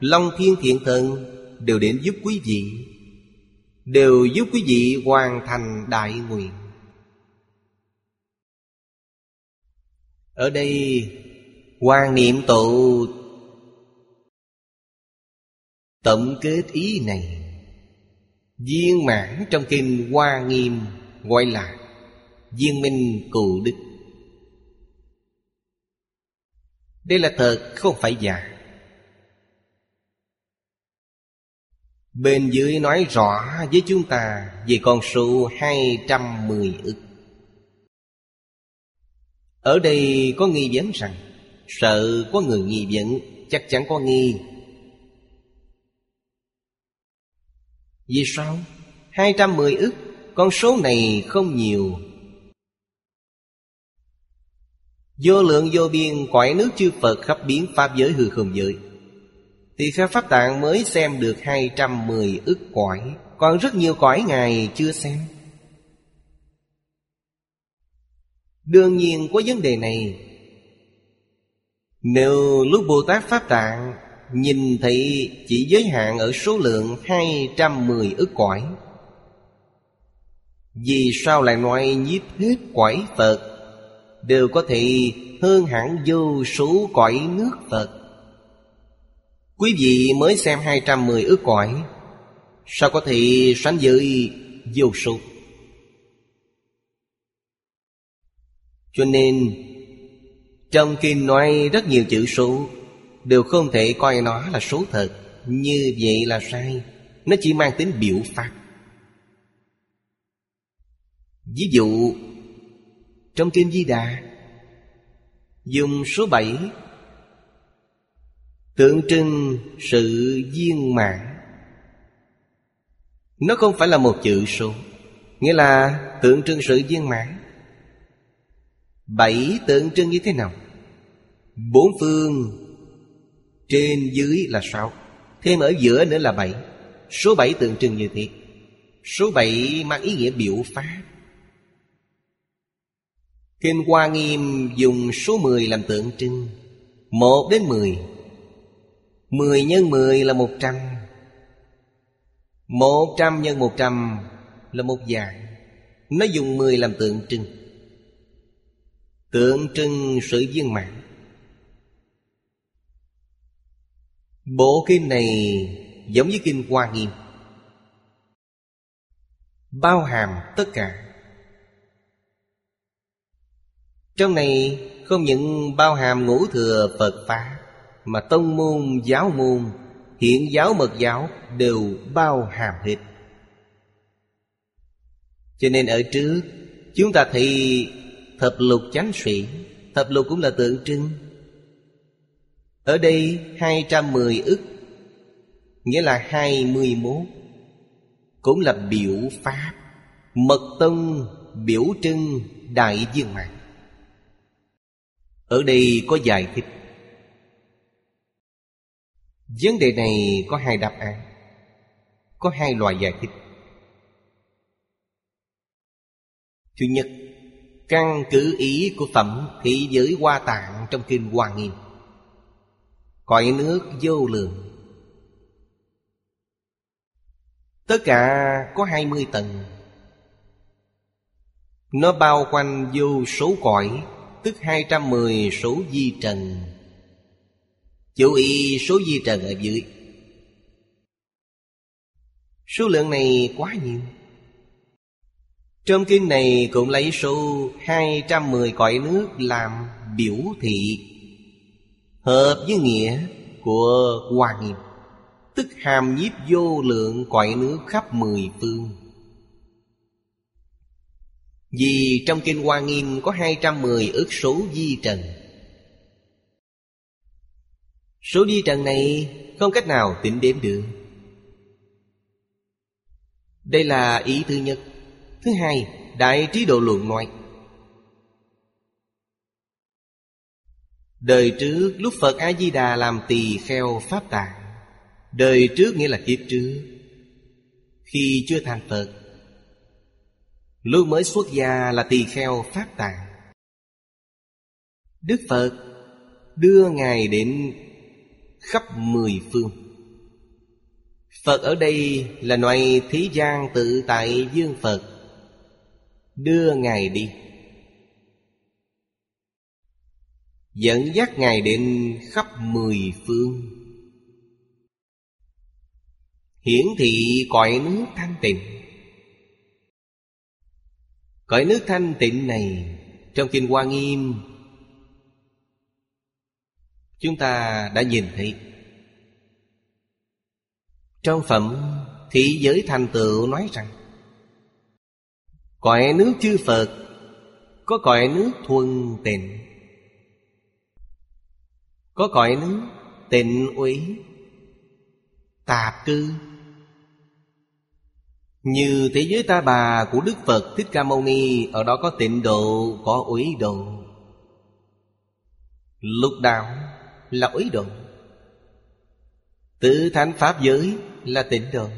Long Thiên Thiện Thần Đều đến giúp quý vị, Đều giúp quý vị hoàn thành đại nguyện. Ở đây, quan niệm tụ Tổng kết ý này, Viên mãn trong kinh Hoa Nghiêm Gọi là Viên minh cụ đức. Đây là thật không phải giả Bên dưới nói rõ với chúng ta Về con số 210 ức. Ở đây có nghi vấn rằng, Sợ có người nghi vấn, Chắc chắn có nghi. Vì sao? 210 ức, Con số này không nhiều. Vô lượng vô biên cõi nước chư Phật khắp biến Pháp giới hư không giới. Thì khai Pháp Tạng mới xem được 210 ức cõi Còn rất nhiều cõi Ngài chưa xem. Đương nhiên có vấn đề này. Nếu lúc Bồ Tát Pháp Tạng Nhìn thấy chỉ giới hạn ở số lượng 210 ức cõi Vì sao lại nói nhiếp hết cõi Phật Đều có thể hơn hẳn vô số cõi nước Phật. Quý vị mới xem 210 ước cõi, Sao có thể sánh với vô số? Cho nên, Trong kinh nói rất nhiều chữ số, Đều không thể coi nó là số thật. Như vậy là sai. Nó chỉ mang tính biểu pháp Ví dụ trong Kinh Di Đà. Dùng số bảy, Tượng trưng sự viên mãn. Nó không phải là một chữ số, Nghĩa là tượng trưng sự viên mãn. Bảy tượng trưng như thế nào? Bốn phương Trên dưới là sáu, Thêm ở giữa nữa là bảy. Số bảy tượng trưng như thế. Số bảy mang ý nghĩa biểu pháp. Kinh Hoa Nghiêm dùng số 10 làm tượng trưng. 1 đến 10 10 nhân 10 là 100 100 nhân 100 là một dạng. Nó dùng 10 làm tượng trưng. Tượng trưng sự viên mãn. Bộ kinh này giống như kinh Hoa Nghiêm. Bao hàm tất cả. Trong này không những bao hàm ngũ thừa Phật Pháp Mà tông môn, giáo môn, hiện giáo mật giáo đều bao hàm hết. Cho nên ở trước chúng ta thấy thập lục chánh sĩ Thập lục cũng là tượng trưng. Ở đây 210 ức Nghĩa là 21 Cũng là biểu pháp Mật tông biểu trưng đại dương mạng ở đây có giải thích Vấn đề này có hai đáp án, Có hai loại giải thích Thứ nhất Căn cứ ý của phẩm thế giới hoa tạng trong kinh Hoa Nghiêm. Cõi nước vô lượng. Tất cả có hai mươi tầng. Nó bao quanh vô số cõi. Tức 210 số di trần. Chú ý số di trần ở dưới. Số lượng này quá nhiều. Trong kinh này cũng lấy số 210 cõi nước làm biểu thị Hợp với nghĩa của Hoa Nghiêm. Tức hàm nhiếp vô lượng cõi nước khắp mười phương vì trong Kinh Hoa Nghiêm có 210 ước số di trần. Số di trần này không cách nào tính đếm được. Đây là ý thứ nhất. Thứ hai, Đại Trí Độ Luận nói Đời trước lúc Phật A-di-đà làm tỳ kheo Pháp Tạng Đời trước nghĩa là kiếp trước Khi chưa thành Phật lưu mới xuất gia là tỳ kheo Pháp Tạng. Đức Phật đưa Ngài đến khắp mười phương. Phật ở đây là loại thế gian tự tại dương Phật Đưa Ngài đi. Dẫn dắt Ngài đến khắp mười phương. Hiển thị cõi nước thanh tịnh. Cõi nước thanh tịnh này Trong Kinh Hoa Nghiêm. Chúng ta đã nhìn thấy. Trong phẩm Thị giới thành tựu nói rằng, Cõi nước chư Phật Có cõi nước thuần tịnh, Có cõi nước tịnh uý Tạp cư như thế giới ta bà của Đức Phật Thích Ca Mâu Ni Ở đó có tịnh độ, có úy độ. Lục đạo là ủy độ. Tự thánh Pháp giới là tịnh độ.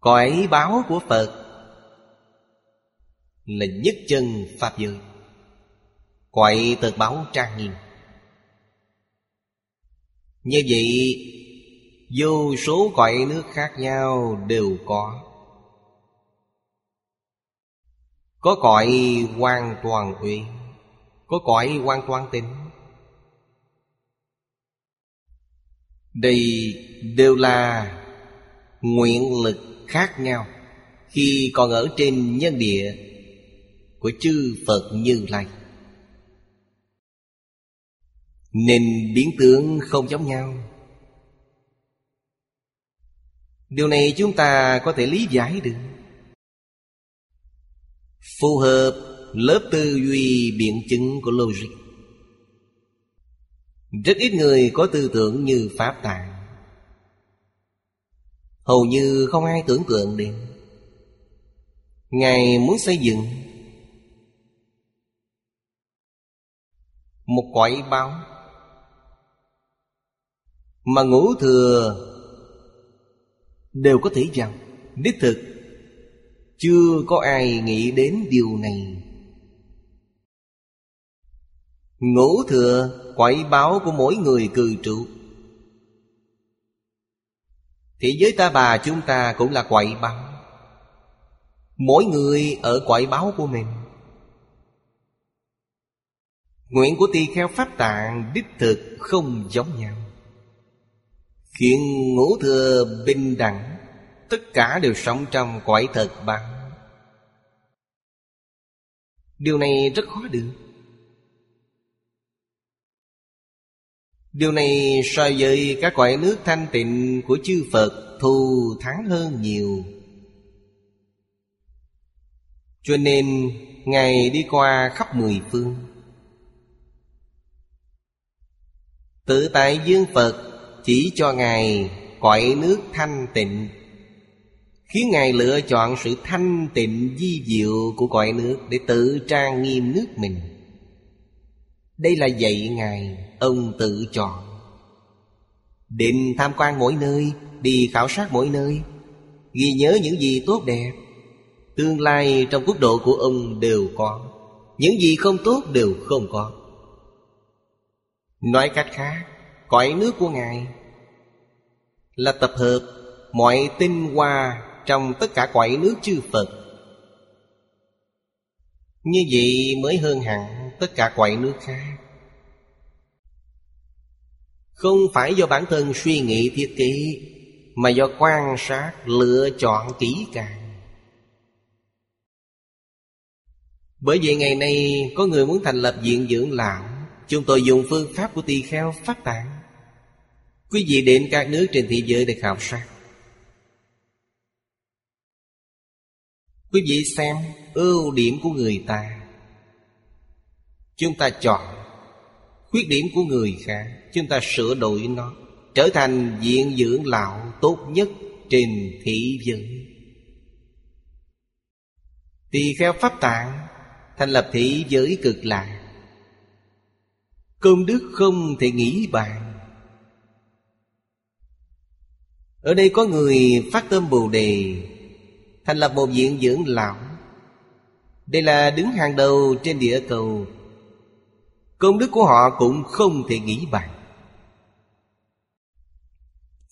Cõi báo của Phật Là nhất chân Pháp giới. Cõi tật báo trang nghiêm. Như vậy Vô số cõi nước khác nhau đều có. Có cõi hoàn toàn uy, Có cõi hoàn toàn tính Đây đều là nguyện lực khác nhau Khi còn ở trên nhân địa Của chư Phật Như Lai. Nên biến tướng không giống nhau. Điều này chúng ta có thể lý giải được. Phù hợp lớp tư duy biện chứng của logic. Rất ít người có tư tưởng như Pháp Tạng. Hầu như không ai tưởng tượng đến Ngài muốn xây dựng Một cõi báo Mà ngũ thừa đều có thể rằng, đích thực, chưa có ai nghĩ đến điều này. Ngũ thừa quậy báo của mỗi người cư trụ Thế giới ta bà chúng ta cũng là quậy báo. Mỗi người ở quậy báo của mình. Nguyện của tỳ kheo Pháp Tạng đích thực không giống nhau. Chuyện ngũ thừa bình đẳng, Tất cả đều sống trong cõi thật bằng Điều này rất khó được. Điều này so với các cõi nước thanh tịnh của chư Phật thù thắng hơn nhiều. Cho nên, Ngài đi qua khắp mười phương. Tự tại Dương Phật chỉ cho Ngài cõi nước thanh tịnh. Khiến Ngài lựa chọn sự thanh tịnh di diệu của cõi nước Để tự trang nghiêm nước mình. Đây là dạy Ngài Ông tự chọn. Định tham quan mỗi nơi, Đi khảo sát mỗi nơi, Ghi nhớ những gì tốt đẹp, Tương lai trong quốc độ của ông đều có, Những gì không tốt đều không có. Nói cách khác Cõi nước của Ngài. Là tập hợp mọi tinh hoa Trong tất cả cõi nước chư Phật. Như vậy mới hơn hẳn tất cả cõi nước khác. Không phải do bản thân suy nghĩ thiết kế, Mà do quan sát, lựa chọn kỹ càng. Bởi vậy ngày nay có người muốn thành lập viện dưỡng lão, Chúng tôi dùng phương pháp của tỳ kheo phát tạng. Quý vị đến các nước trên thế giới để khảo sát. Quý vị xem ưu điểm của người ta. Chúng ta chọn Khuyết điểm của người khác, Chúng ta sửa đổi nó, Trở thành diện dưỡng lão tốt nhất trên thế giới. Tỳ kheo pháp tạng Thành lập thị giới cực lạc. Công đức không thể nghĩ bàn. Ở đây có người phát tâm Bồ Đề, Thành lập một viện dưỡng lão. Đây là đứng hàng đầu trên địa cầu. Công đức của họ cũng không thể nghĩ bàn.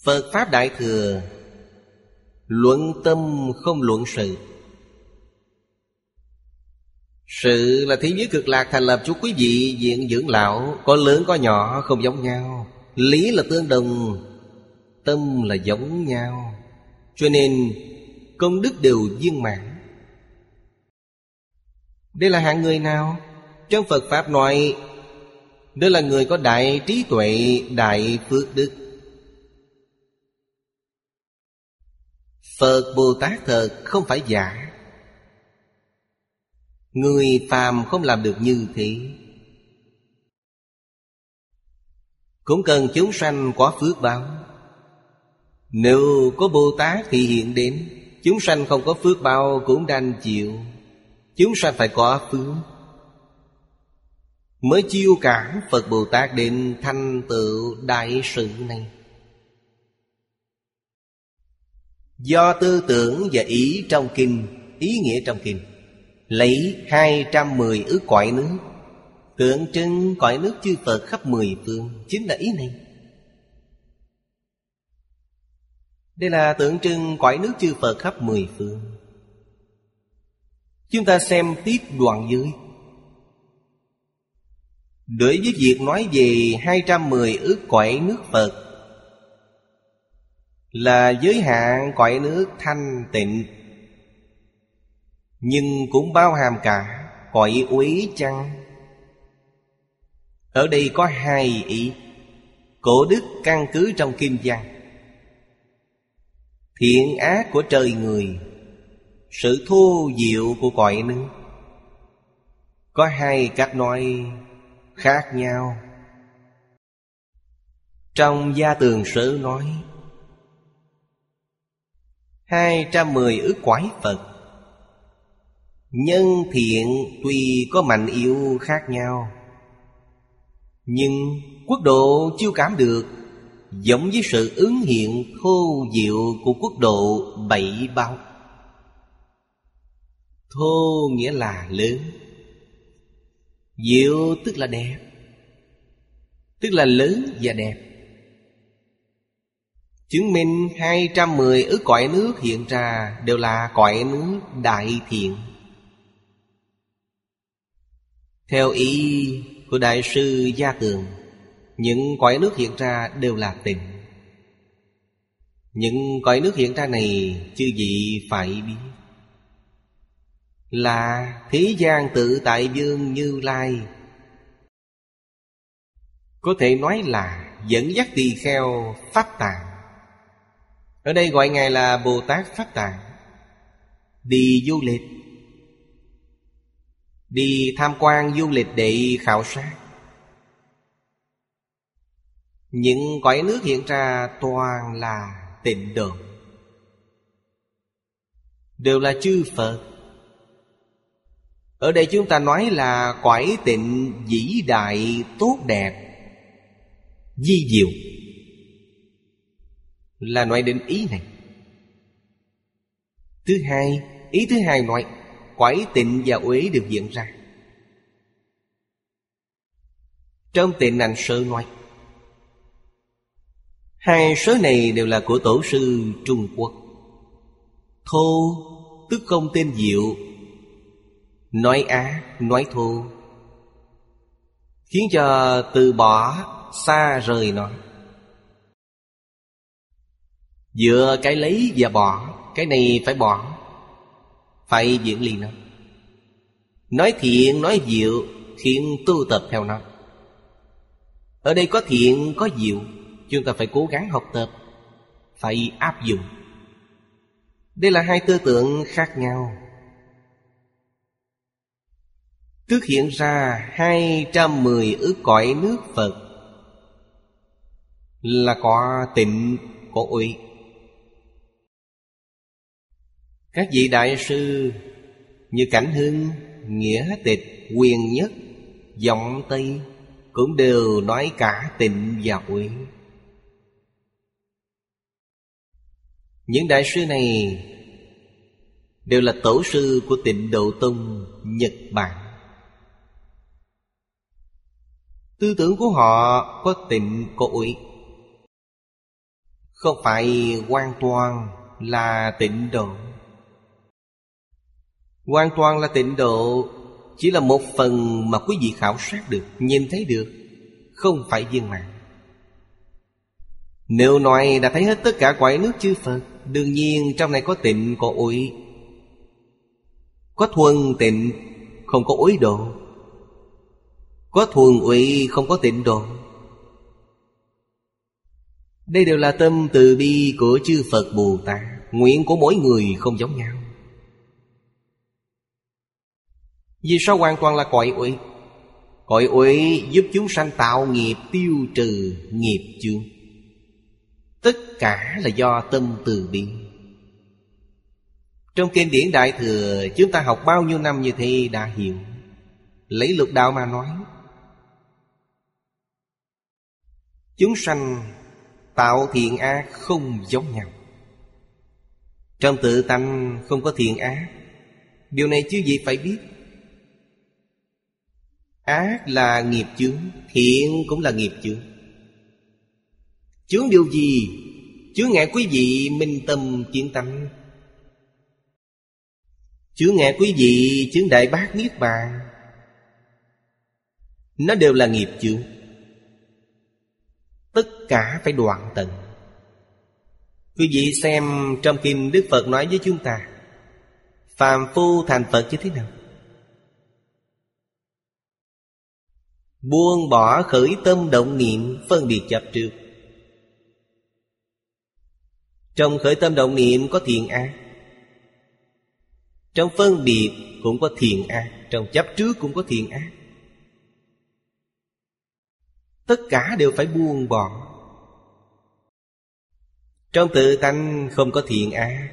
Phật Pháp Đại Thừa, Luận tâm không luận sự. Sự là thế giới cực lạc thành lập cho quý vị viện dưỡng lão, Có lớn có nhỏ, không giống nhau. Lý là tương đồng. Tâm là giống nhau Cho nên công đức đều viên mãn. Đây là hạng người nào? Trong Phật Pháp nói Đây là người có đại trí tuệ, đại phước đức. Phật Bồ Tát thật không phải giả. Người phàm không làm được như thế. Cũng cần chúng sanh có phước báo. Nếu có Bồ Tát thì hiện đến, Chúng sanh không có phước bao cũng đành chịu. Chúng sanh phải có phước. Mới chiêu cảm Phật Bồ Tát đến thanh tựu đại sự này. Do tư tưởng và ý trong kinh, Ý nghĩa trong kinh, Lấy 210 ước cõi nước. Tượng trưng cõi nước chư Phật khắp mười phương Chính là ý này. Đây là tượng trưng cõi nước chư Phật khắp mười phương. Chúng ta xem tiếp đoạn dưới. Đối với việc nói về 210 ước cõi nước Phật, Là giới hạn cõi nước thanh tịnh, nhưng cũng bao hàm cả cõi úy chăng? Ở đây có hai ý, Cổ đức căn cứ trong kim văn. Thiện ác của trời người, Sự thô diệu của cõi nước Có hai cách nói khác nhau. Trong gia tường sử nói, hai trăm mười ức quái Phật Nhân thiện tuy có mạnh yếu khác nhau, Nhưng quốc độ chưa cảm được Giống với sự ứng hiện thô diệu của quốc độ bảy bao Thô nghĩa là lớn Diệu tức là đẹp, Tức là lớn và đẹp. Chứng minh 210 ức cõi nước hiện ra Đều là cõi nước đại thiện. Theo ý của Đại sư Gia Tường những cõi nước hiện ra đều là tình. Những cõi nước hiện ra này Chư vị phải biết. Là thế gian tự tại vương như lai. Có thể nói là dẫn dắt tỳ kheo Pháp tạng. Ở đây gọi Ngài là Bồ Tát Pháp tạng. Đi du lịch. Đi tham quan du lịch để khảo sát. Những cõi nước hiện ra toàn là tịnh độ. Đều là chư Phật. Ở đây chúng ta nói là cõi tịnh, vĩ đại, tốt đẹp Di diệu. Là nói đến ý này. Thứ hai, Ý thứ hai nói Quải tịnh và uế được diễn ra. Trong tịnh ảnh sơ nói Hai số này đều là của tổ sư Trung Quốc. Thô tức không tên diệu. Nói á, nói thô. Khiến cho từ bỏ, xa rời nó. Dựa cái lấy và bỏ Cái này phải bỏ. Phải diễn ly nó. Nói thiện, nói diệu thiện tu tập theo nó. Ở đây có thiện, có diệu. Chúng ta phải cố gắng học tập Phải áp dụng. Đây là hai tư tưởng khác nhau. Tức hiện ra 210 ước cõi nước Phật Là có tịnh, có uy. Các vị đại sư như Cảnh Hưng, Nghĩa Tịch, Quyền Nhất, Giọng Tây Cũng đều nói cả tịnh và uy. Những đại sư này Đều là tổ sư của tịnh Độ Tông Nhật Bản. Tư tưởng của họ có tịnh có ủy, Không phải hoàn toàn là tịnh độ. Hoàn toàn là tịnh độ Chỉ là một phần mà quý vị khảo sát được Nhìn thấy được Không phải viên mạng Nếu nói đã thấy hết tất cả quải nước chư Phật Đương nhiên trong này có tịnh có uý, Có thuần tịnh Không có uý độ. Có thuần uý không có tịnh độ. Đây đều là tâm từ bi của chư Phật Bồ Tát. Nguyện của mỗi người không giống nhau. Vì sao hoàn toàn là cõi uý, Cõi uý giúp chúng sanh tạo nghiệp tiêu trừ nghiệp chướng. Tất cả là do tâm từ bi. Trong kinh điển Đại Thừa, Chúng ta học bao nhiêu năm như thế đã hiểu. Lấy lục đạo mà nói, Chúng sanh tạo thiện ác không giống nhau. Trong tự tánh không có thiện ác. Điều này chứ gì phải biết. Ác là nghiệp chướng, Thiện cũng là nghiệp chướng. Chướng điều gì? Chướng ngại quý vị, minh tâm chiến tánh. Chướng ngại quý vị, chướng đại bác niết bàn. Nó đều là nghiệp chướng. Tất cả phải đoạn tận. Quý vị xem trong kinh Đức Phật nói với chúng ta, Phàm phu thành Phật như thế nào? Buông bỏ khởi tâm động niệm phân biệt chấp trước. Trong khởi tâm động niệm có thiện ác Trong phân biệt cũng có thiện ác Trong chấp trước cũng có thiện ác Tất cả đều phải buông bỏ. Trong tự tánh không có thiện ác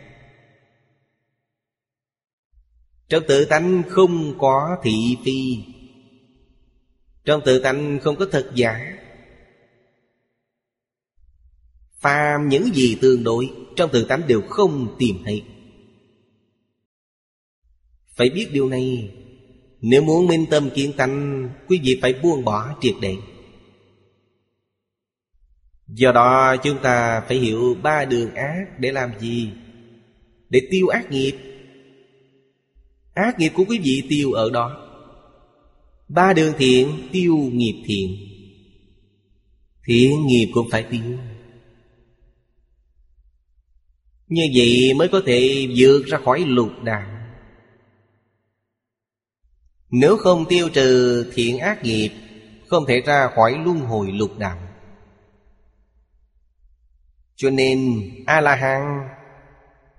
Trong tự tánh không có thị phi. Trong tự tánh không có thật giả. Phàm những gì tương đối, Trong từ tánh đều không tìm thấy. Phải biết điều này, Nếu muốn minh tâm kiến tánh, Quý vị phải buông bỏ triệt để. Do đó, chúng ta phải hiểu ba đường ác để làm gì? Để tiêu ác nghiệp. Ác nghiệp của quý vị tiêu ở đó. Ba đường thiện, tiêu nghiệp thiện. Thiện nghiệp cũng phải tiêu. Như vậy mới có thể vượt ra khỏi lục đạo. Nếu không tiêu trừ thiện ác nghiệp, Không thể ra khỏi luân hồi lục đạo. Cho nên A-la-hán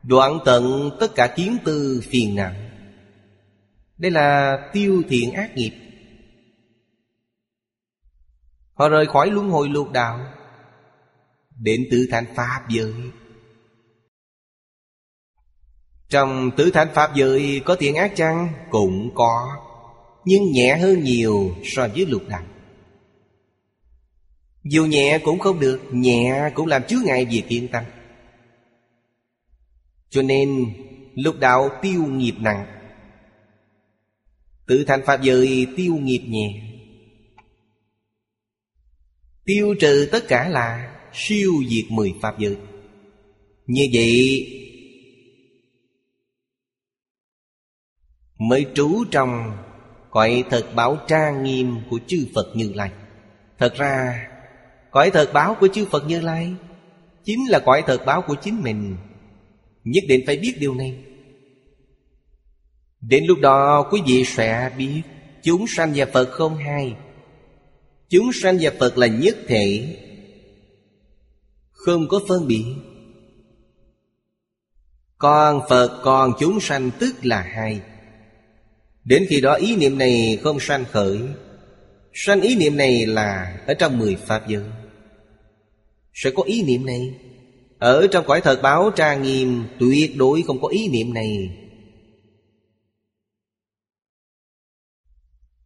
Đoạn tận tất cả kiến tư phiền não. Đây là tiêu thiện ác nghiệp. Họ rời khỏi luân hồi lục đạo, Đến tự thành Pháp giới. Trong tứ thánh Pháp giới có thiện ác chăng? Cũng có, Nhưng nhẹ hơn nhiều so với lục đạo. Dù nhẹ cũng không được, Nhẹ cũng làm chứa ngại việc yên tâm. Cho nên, lục đạo tiêu nghiệp nặng. Tự thành Pháp giới tiêu nghiệp nhẹ. Tiêu trừ tất cả là siêu diệt mười Pháp giới. Như vậy Mới trú trong cõi thật báo trang nghiêm của chư Phật Như Lai. Thật ra, cõi thật báo của chư Phật Như Lai Chính là cõi thật báo của chính mình. Nhất định phải biết điều này. Đến lúc đó, quý vị sẽ biết Chúng sanh và Phật không hai. Chúng sanh và Phật là nhất thể, Không có phân biệt. Con Phật, còn chúng sanh tức là hai. Đến khi đó ý niệm này không sanh khởi. Sanh ý niệm này là Ở trong mười Pháp giới. Sẽ có ý niệm này. Ở trong cõi thật báo tra nghiêm, Tuyệt đối không có ý niệm này.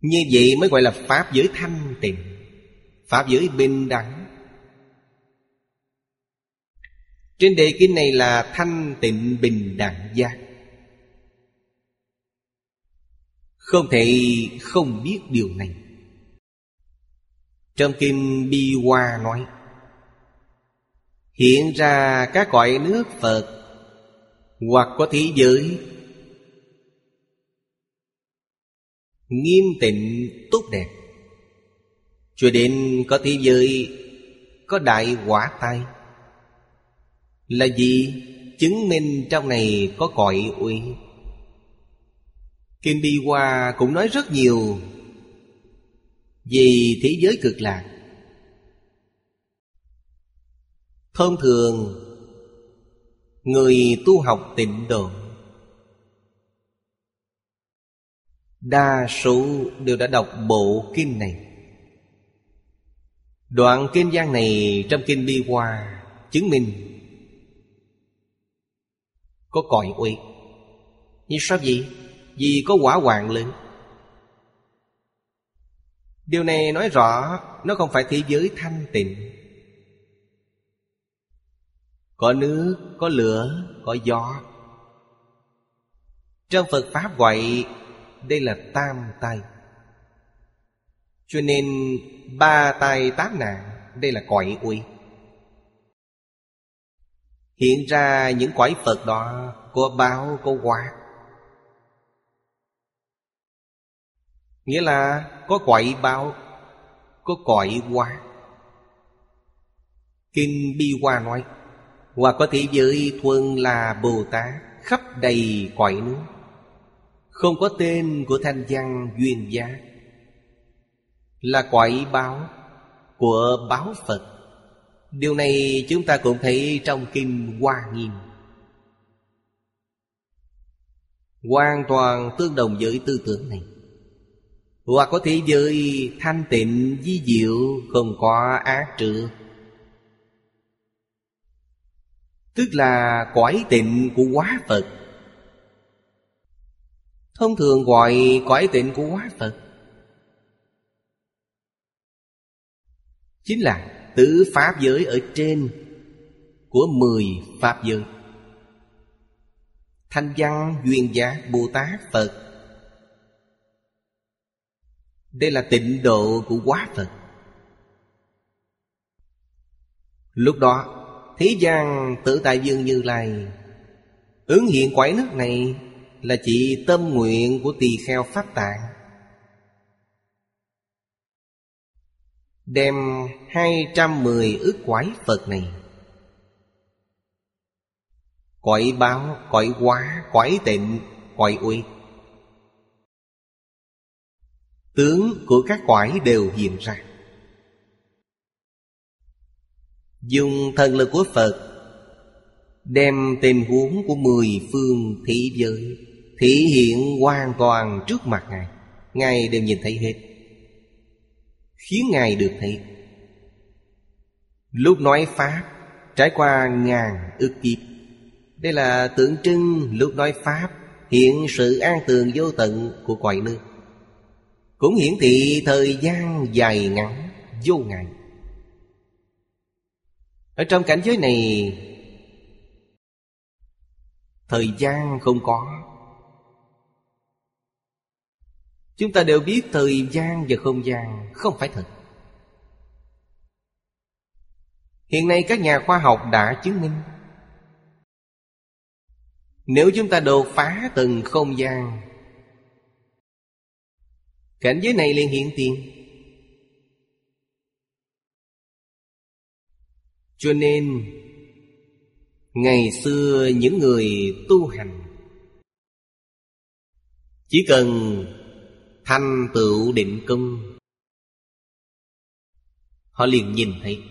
Như vậy mới gọi là Pháp giới thanh tịnh, Pháp giới bình đẳng. Trên đề kinh này là thanh tịnh bình đẳng giác. Không thể không biết điều này. Trong Kim Bi Hoa nói, Hiện ra các cõi nước Phật Hoặc có thế giới, Nghiêm tịnh, tốt đẹp. Cho đến có thế giới, Có đại quả tai. Là gì? Chứng minh trong này có cõi uy. Kim Bi Hoa cũng nói rất nhiều Về thế giới cực lạc. Thông thường, Người tu học tịnh độ. Đa số đều đã đọc bộ kinh này. Đoạn kinh văn này trong kinh Bi Hoa Chứng minh Có cõi uy. Như sao vậy? Vì có quả hoàng lớn Điều này nói rõ Nó không phải thế giới thanh tịnh. Có nước, có lửa, có gió. Trong Phật Pháp gọi Đây là tam tay Cho nên ba tay tám nạn Đây là cõi uy. Hiện ra những cõi Phật đó Có báo, có quả Nghĩa là có quậy bao, Có cõi hoa. Kinh Bi Hoa nói Hoa có thể giới thuần là Bồ Tát Khắp đầy quậy nước Không có tên của thanh văn duyên gia Là quậy báo Của báo Phật. Điều này chúng ta cũng thấy trong Kinh Hoa Nghiêm. Hoàn toàn tương đồng với tư tưởng này hoặc có thế giới thanh tịnh di diệu Không có ác trượt Tức là cõi tịnh của quá Phật. Thông thường gọi cõi tịnh của quá Phật. Chính là tứ Pháp giới ở trên Của mười Pháp giới. Thanh văn, duyên giác, Bồ Tát, Phật đây là tịnh độ của quá Phật. Lúc đó Thế gian tự tại dương như lai. Ứng hiện quái nước này Là chỉ tâm nguyện của tỳ kheo Pháp Tạng. Đem 210 ước quái Phật này. Quải báo, quải hóa, quải tịnh, quải uy. Tướng của các quải đều hiện ra. Dùng thần lực của Phật, Đem tình huống của mười phương thế giới Thể hiện hoàn toàn trước mặt Ngài. Ngài đều nhìn thấy hết, Khiến Ngài được thấy. Lúc nói Pháp, Trải qua ngàn ức kiếp, Đây là tượng trưng lúc nói Pháp Hiện sự an tường vô tận của cõi nước. Cũng hiển thị thời gian dài ngắn, vô ngại Ở trong cảnh giới này, Thời gian không có. Chúng ta đều biết thời gian và không gian không phải thật. Hiện nay các nhà khoa học đã chứng minh, Nếu chúng ta đột phá từng không gian Cảnh giới này liền hiện tiền. Cho nên, Ngày xưa những người tu hành, Chỉ cần thành tựu định công, Họ liền nhìn thấy.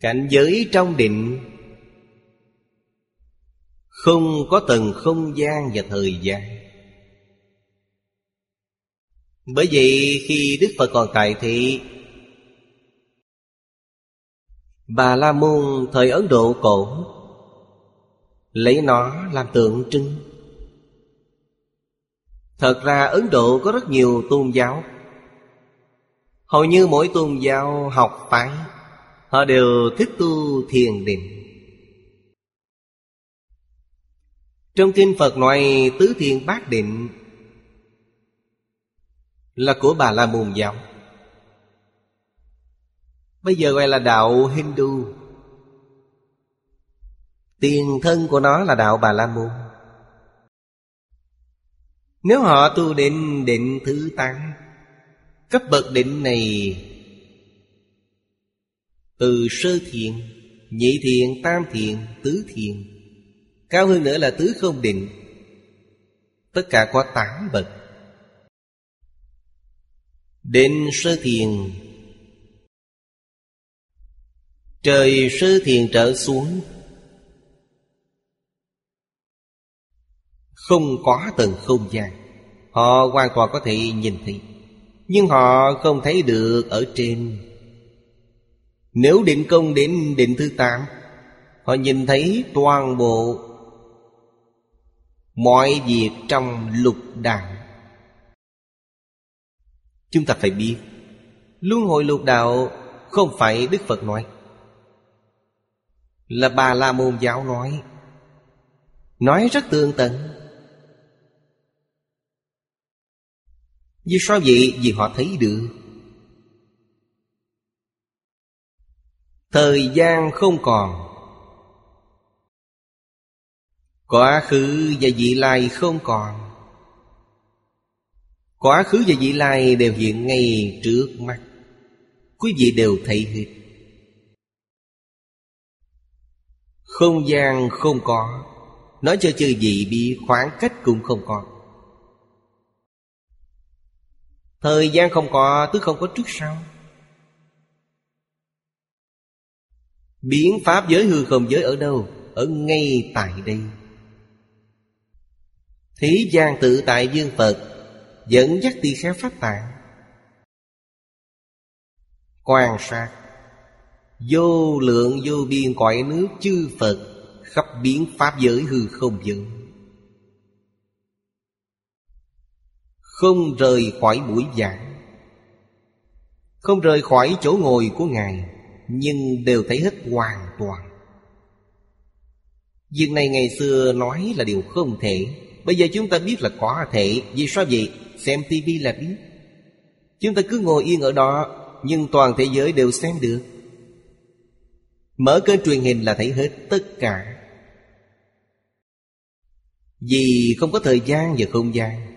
Cảnh giới trong định Không có tầng không gian và thời gian. Bởi vậy khi Đức Phật còn tại thị Bà La Môn thời Ấn Độ cổ Lấy nó làm tượng trưng. Thật ra Ấn Độ có rất nhiều tôn giáo. Hầu như mỗi tôn giáo học phái, Họ đều thích tu thiền định. Trong kinh Phật nói tứ thiền bát định là của Bà La Môn giáo. Bây giờ gọi là đạo Hindu. Tiền thân của nó là đạo Bà La Môn. Nếu họ tu định định thứ tám Cấp bậc định này Từ sơ thiện Nhị thiện, tam thiện, tứ thiện Cao hơn nữa là tứ không định Tất cả có tám bậc. Đến sơ thiền. Trời sơ thiền trở xuống. Không có tầng không gian. Họ hoàn toàn có thể nhìn thấy. Nhưng họ không thấy được ở trên. Nếu định công đến định thứ tám, Họ nhìn thấy toàn bộ Mọi việc trong lục đàn Chúng ta phải biết, Luân hồi lục đạo Không phải Đức Phật nói. Là Bà La Môn giáo nói Nói rất tường tận. Vì sao vậy? Vì họ thấy được. Thời gian không còn. Quá khứ và vị lai không còn. Quá khứ và vị lai đều hiện ngay trước mắt. Quý vị đều thấy hết. Không gian không có. Nói cho chư vị bị khoảng cách cũng không có. Thời gian không có tức không có trước sau. Biến pháp giới hư không giới ở đâu? Ở ngay tại đây. Thế gian tự tại dương Phật Dẫn dắt tỳ kheo pháp tạng. Quan sát. Vô lượng vô biên cõi nước chư Phật Khắp biến pháp giới hư không dựng Không rời khỏi buổi giảng. Không rời khỏi chỗ ngồi của Ngài, Nhưng đều thấy hết hoàn toàn. Việc này ngày xưa nói là điều không thể. Bây giờ chúng ta biết là có thể. Vì sao vậy? Xem tivi là biết. Chúng ta cứ ngồi yên ở đó, Nhưng toàn thế giới đều xem được. Mở kênh truyền hình là thấy hết tất cả. Vì không có thời gian và không gian.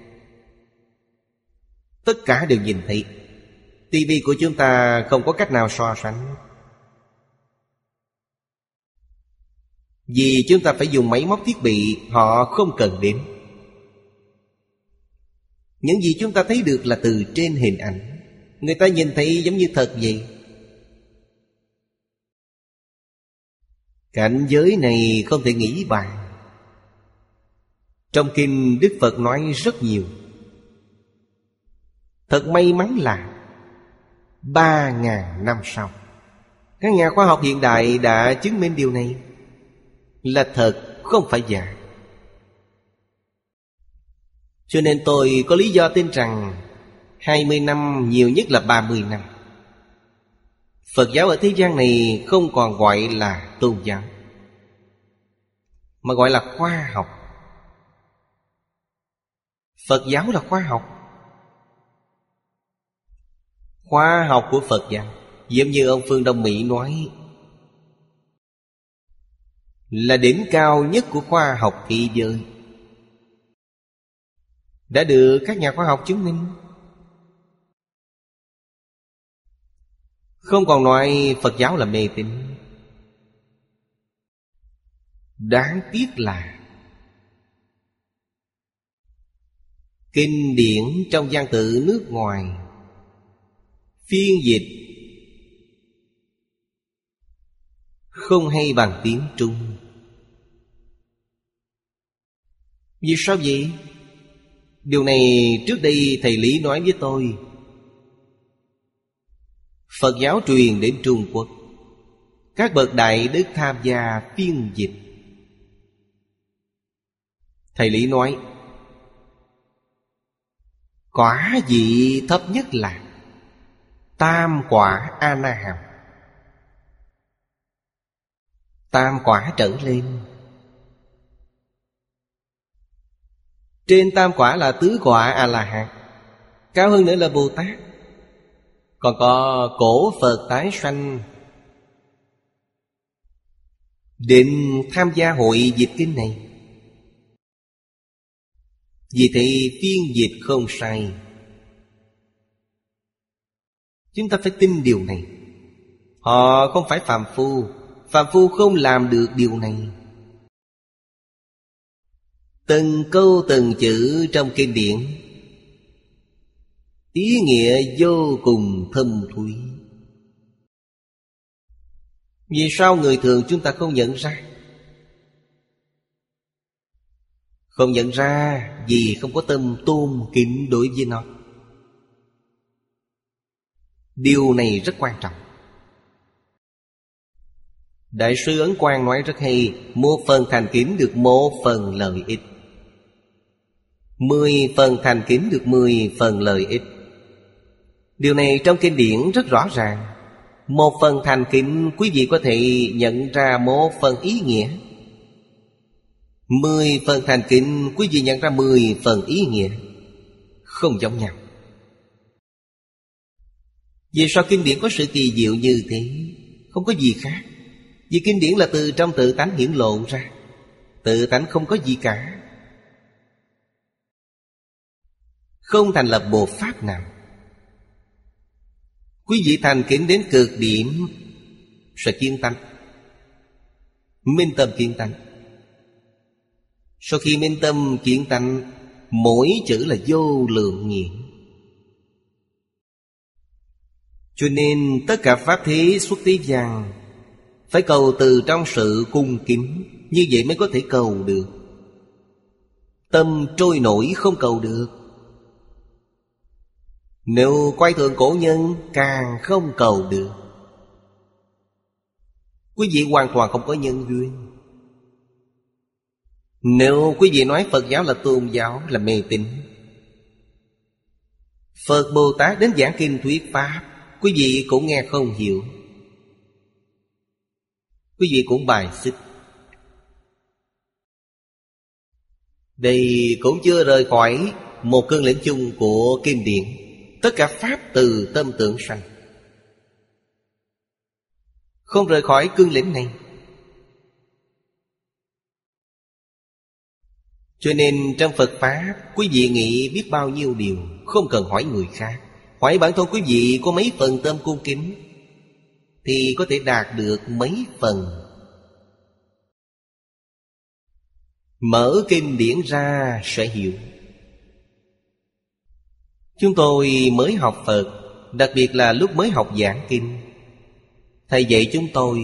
Tất cả đều nhìn thấy. tivi của chúng ta không có cách nào so sánh. Vì chúng ta phải dùng máy móc thiết bị Họ không cần đến. Những gì chúng ta thấy được là từ trên hình ảnh. Người ta nhìn thấy giống như thật vậy. Cảnh giới này không thể nghĩ bàn Trong kinh Đức Phật nói rất nhiều. Thật may mắn là Ba ngàn năm sau, Các nhà khoa học hiện đại đã chứng minh điều này. Là thật, không phải giả. Cho nên tôi có lý do tin rằng 20 năm nhiều nhất là 30 năm. Phật giáo ở thế gian này không còn gọi là tôn giáo, Mà gọi là khoa học. Phật giáo là khoa học. Khoa học của Phật giáo, Giống như ông Phương Đông Mỹ nói, Là đỉnh cao nhất của khoa học thế giới. Đã được các nhà khoa học chứng minh. Không còn nói Phật giáo là mê tín. Đáng tiếc là Kinh điển trong gian tự nước ngoài Phiên dịch Không hay bằng tiếng Trung. Vì sao vậy? Điều này trước đây thầy Lý nói với tôi. Phật giáo truyền đến Trung Quốc. Các bậc đại đức tham gia phiên dịch. Thầy Lý nói, Quả vị thấp nhất là Tam quả A-na-hàm Tam quả trở lên. Trên tam quả là tứ quả A-la-hán. Cao hơn nữa là Bồ Tát còn có cổ Phật tái sanh. Định tham gia hội dịch kinh này. Vì thế phiên dịch không sai. Chúng ta phải tin điều này. Họ không phải phàm phu. Phàm phu không làm được điều này. Từng câu từng chữ trong kinh điển. Ý nghĩa vô cùng thâm thúy. Vì sao người thường chúng ta không nhận ra? Không nhận ra vì không có tâm tôn kính đối với nó. Điều này rất quan trọng. Đại sư Ấn Quang nói rất hay, Một phần thành kính được một phần lợi ích. Mười phần thành kính được mười phần lợi ích. Điều này trong kinh điển rất rõ ràng. Một phần thành kính quý vị có thể nhận ra một phần ý nghĩa. Mười phần thành kính quý vị nhận ra mười phần ý nghĩa. Không giống nhau. Vì sao kinh điển có sự kỳ diệu như thế? Không có gì khác. Vì kinh điển là từ trong tự tánh hiển lộ ra. Tự tánh không có gì cả. Không thành lập bộ pháp nào. Quý vị thành kiến đến cực điểm Sẽ kiên tâm Minh tâm kiên tâm Sau khi minh tâm kiên tâm Mỗi chữ là vô lượng nghiện Cho nên tất cả Pháp thế xuất thế gian Phải cầu từ trong sự cung kính, Như vậy mới có thể cầu được. Tâm trôi nổi không cầu được nếu quay thường cổ nhân càng không cầu được, Quý vị hoàn toàn không có nhân duyên. Nếu quý vị nói Phật giáo là tôn giáo, là mê tín, Phật Bồ Tát đến giảng kinh thuyết Pháp, Quý vị cũng nghe không hiểu. Quý vị cũng bài xích. Đây cũng chưa rời khỏi Một cơn lĩnh chung của kim điển. Tất cả Pháp từ tâm tưởng sanh. Không rời khỏi cương lĩnh này. Cho nên trong Phật Pháp, Quý vị nghĩ biết bao nhiêu điều, Không cần hỏi người khác. Hỏi bản thân quý vị có mấy phần tâm cung kính, Thì có thể đạt được mấy phần. Mở kinh điển ra, sẽ hiểu. Chúng tôi mới học Phật, Đặc biệt là lúc mới học giảng kinh. Thầy dạy chúng tôi,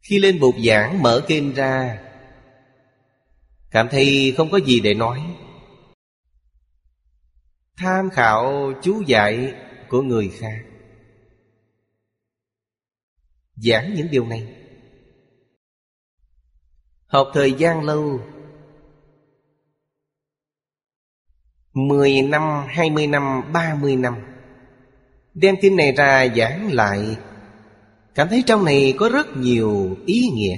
Khi lên bục giảng mở kinh ra, Cảm thấy không có gì để nói. Tham khảo chú dạy của người khác. Giảng những điều này. Học thời gian lâu Mười năm, hai mươi năm, ba mươi năm. Đem kinh này ra giảng lại. Cảm thấy trong này có rất nhiều ý nghĩa.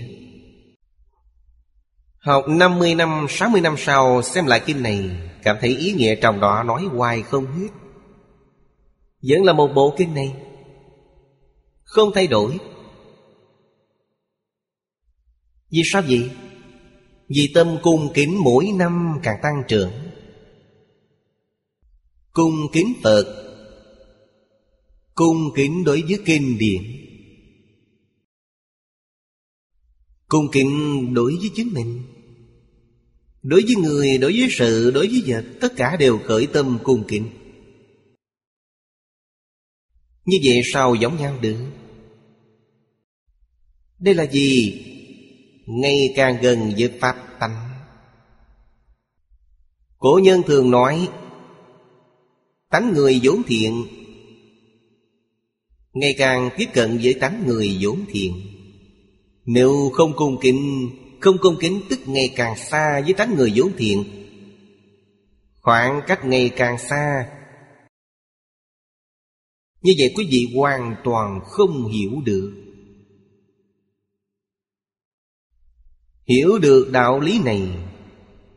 Học 50 năm, 60 năm sau xem lại kinh này Cảm thấy ý nghĩa trong đó nói hoài không hết. Vẫn là một bộ kinh này. Không thay đổi. Vì sao vậy? Vì tâm cung kính mỗi năm càng tăng trưởng. Cung kính Phật Cung kính đối với kinh điển. Cung kính đối với chính mình. Đối với người, đối với sự, đối với vật Tất cả đều khởi tâm cung kính. Như vậy sao giống nhau được? Đây là gì? Ngày càng gần với Pháp tánh. Cổ nhân thường nói Tánh người vốn thiện. Ngày càng tiếp cận với tánh người vốn thiện. Nếu không cung kính, Không cung kính tức ngày càng xa với tánh người vốn thiện. Khoảng cách ngày càng xa. Như vậy quý vị hoàn toàn không hiểu được. Hiểu được đạo lý này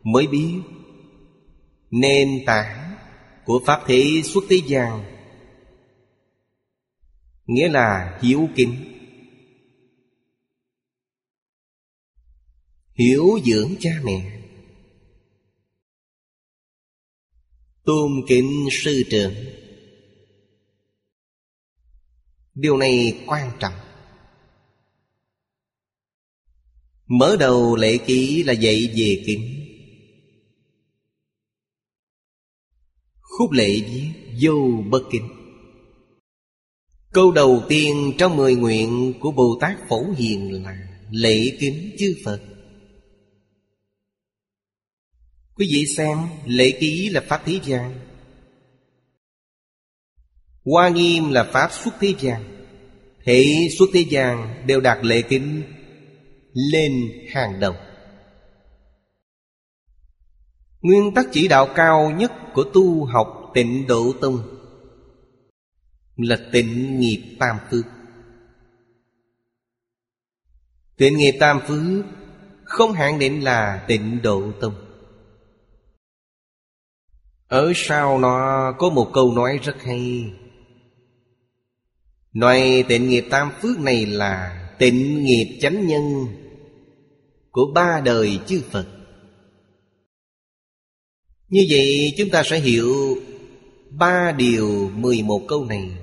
Mới biết nên tảng của Pháp thế xuất thế gian. Nghĩa là hiếu kính. Hiểu dưỡng cha mẹ. Tôn kính sư trưởng. Điều này quan trọng. Mở đầu lễ ký là dạy về kính. Khúc lệ viết vô bất kính. Câu đầu tiên trong mười nguyện của Bồ Tát Phổ Hiền là Lễ kính chư Phật. Quý vị xem, lễ ký là Pháp Thế gian. Hoa nghiêm là Pháp xuất thế gian. Thể xuất thế gian đều đạt lễ kính lên hàng đầu. Nguyên tắc chỉ đạo cao nhất của tu học tịnh độ tông Là tịnh nghiệp tam phước Tịnh nghiệp tam phước Không hạn định là tịnh độ tông. Ở sau nó có một câu nói rất hay. Nói tịnh nghiệp tam phước này là Tịnh nghiệp chánh nhân Của ba đời chư Phật. Như vậy chúng ta sẽ hiểu Ba điều mười một câu này.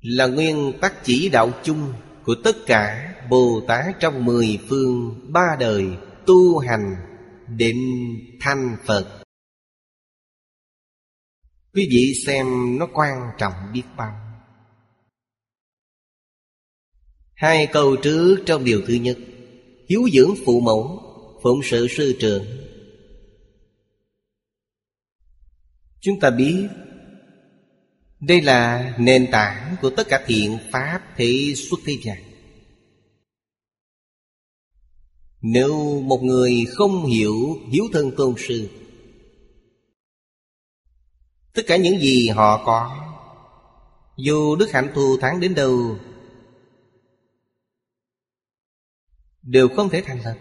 Là nguyên tắc chỉ đạo chung Của tất cả Bồ Tát trong mười phương Ba đời tu hành Định thanh Phật. Quý vị xem nó quan trọng biết bao. Hai câu trước trong điều thứ nhất, Hiếu dưỡng phụ mẫu Phụng sự sư trưởng. Chúng ta biết, Đây là nền tảng của tất cả thiện pháp thế xuất thế gian. Nếu một người không hiểu hiếu thân tôn sư, Tất cả những gì họ có, Dù đức hạnh thù thắng đến đâu, Đều không thể thành lập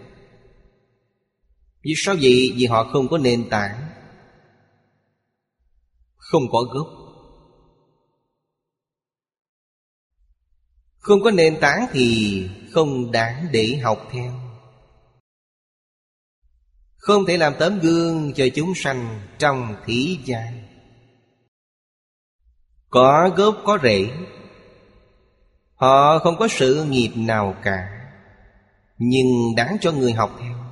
vì sao vậy? Vì họ không có nền tảng. Không có gốc. Không có nền tảng thì không đáng để học theo. Không thể làm tấm gương cho chúng sanh trong thế gian. Có gốc, có rễ. Họ không có sự nghiệp nào cả, Nhưng đáng cho người học theo.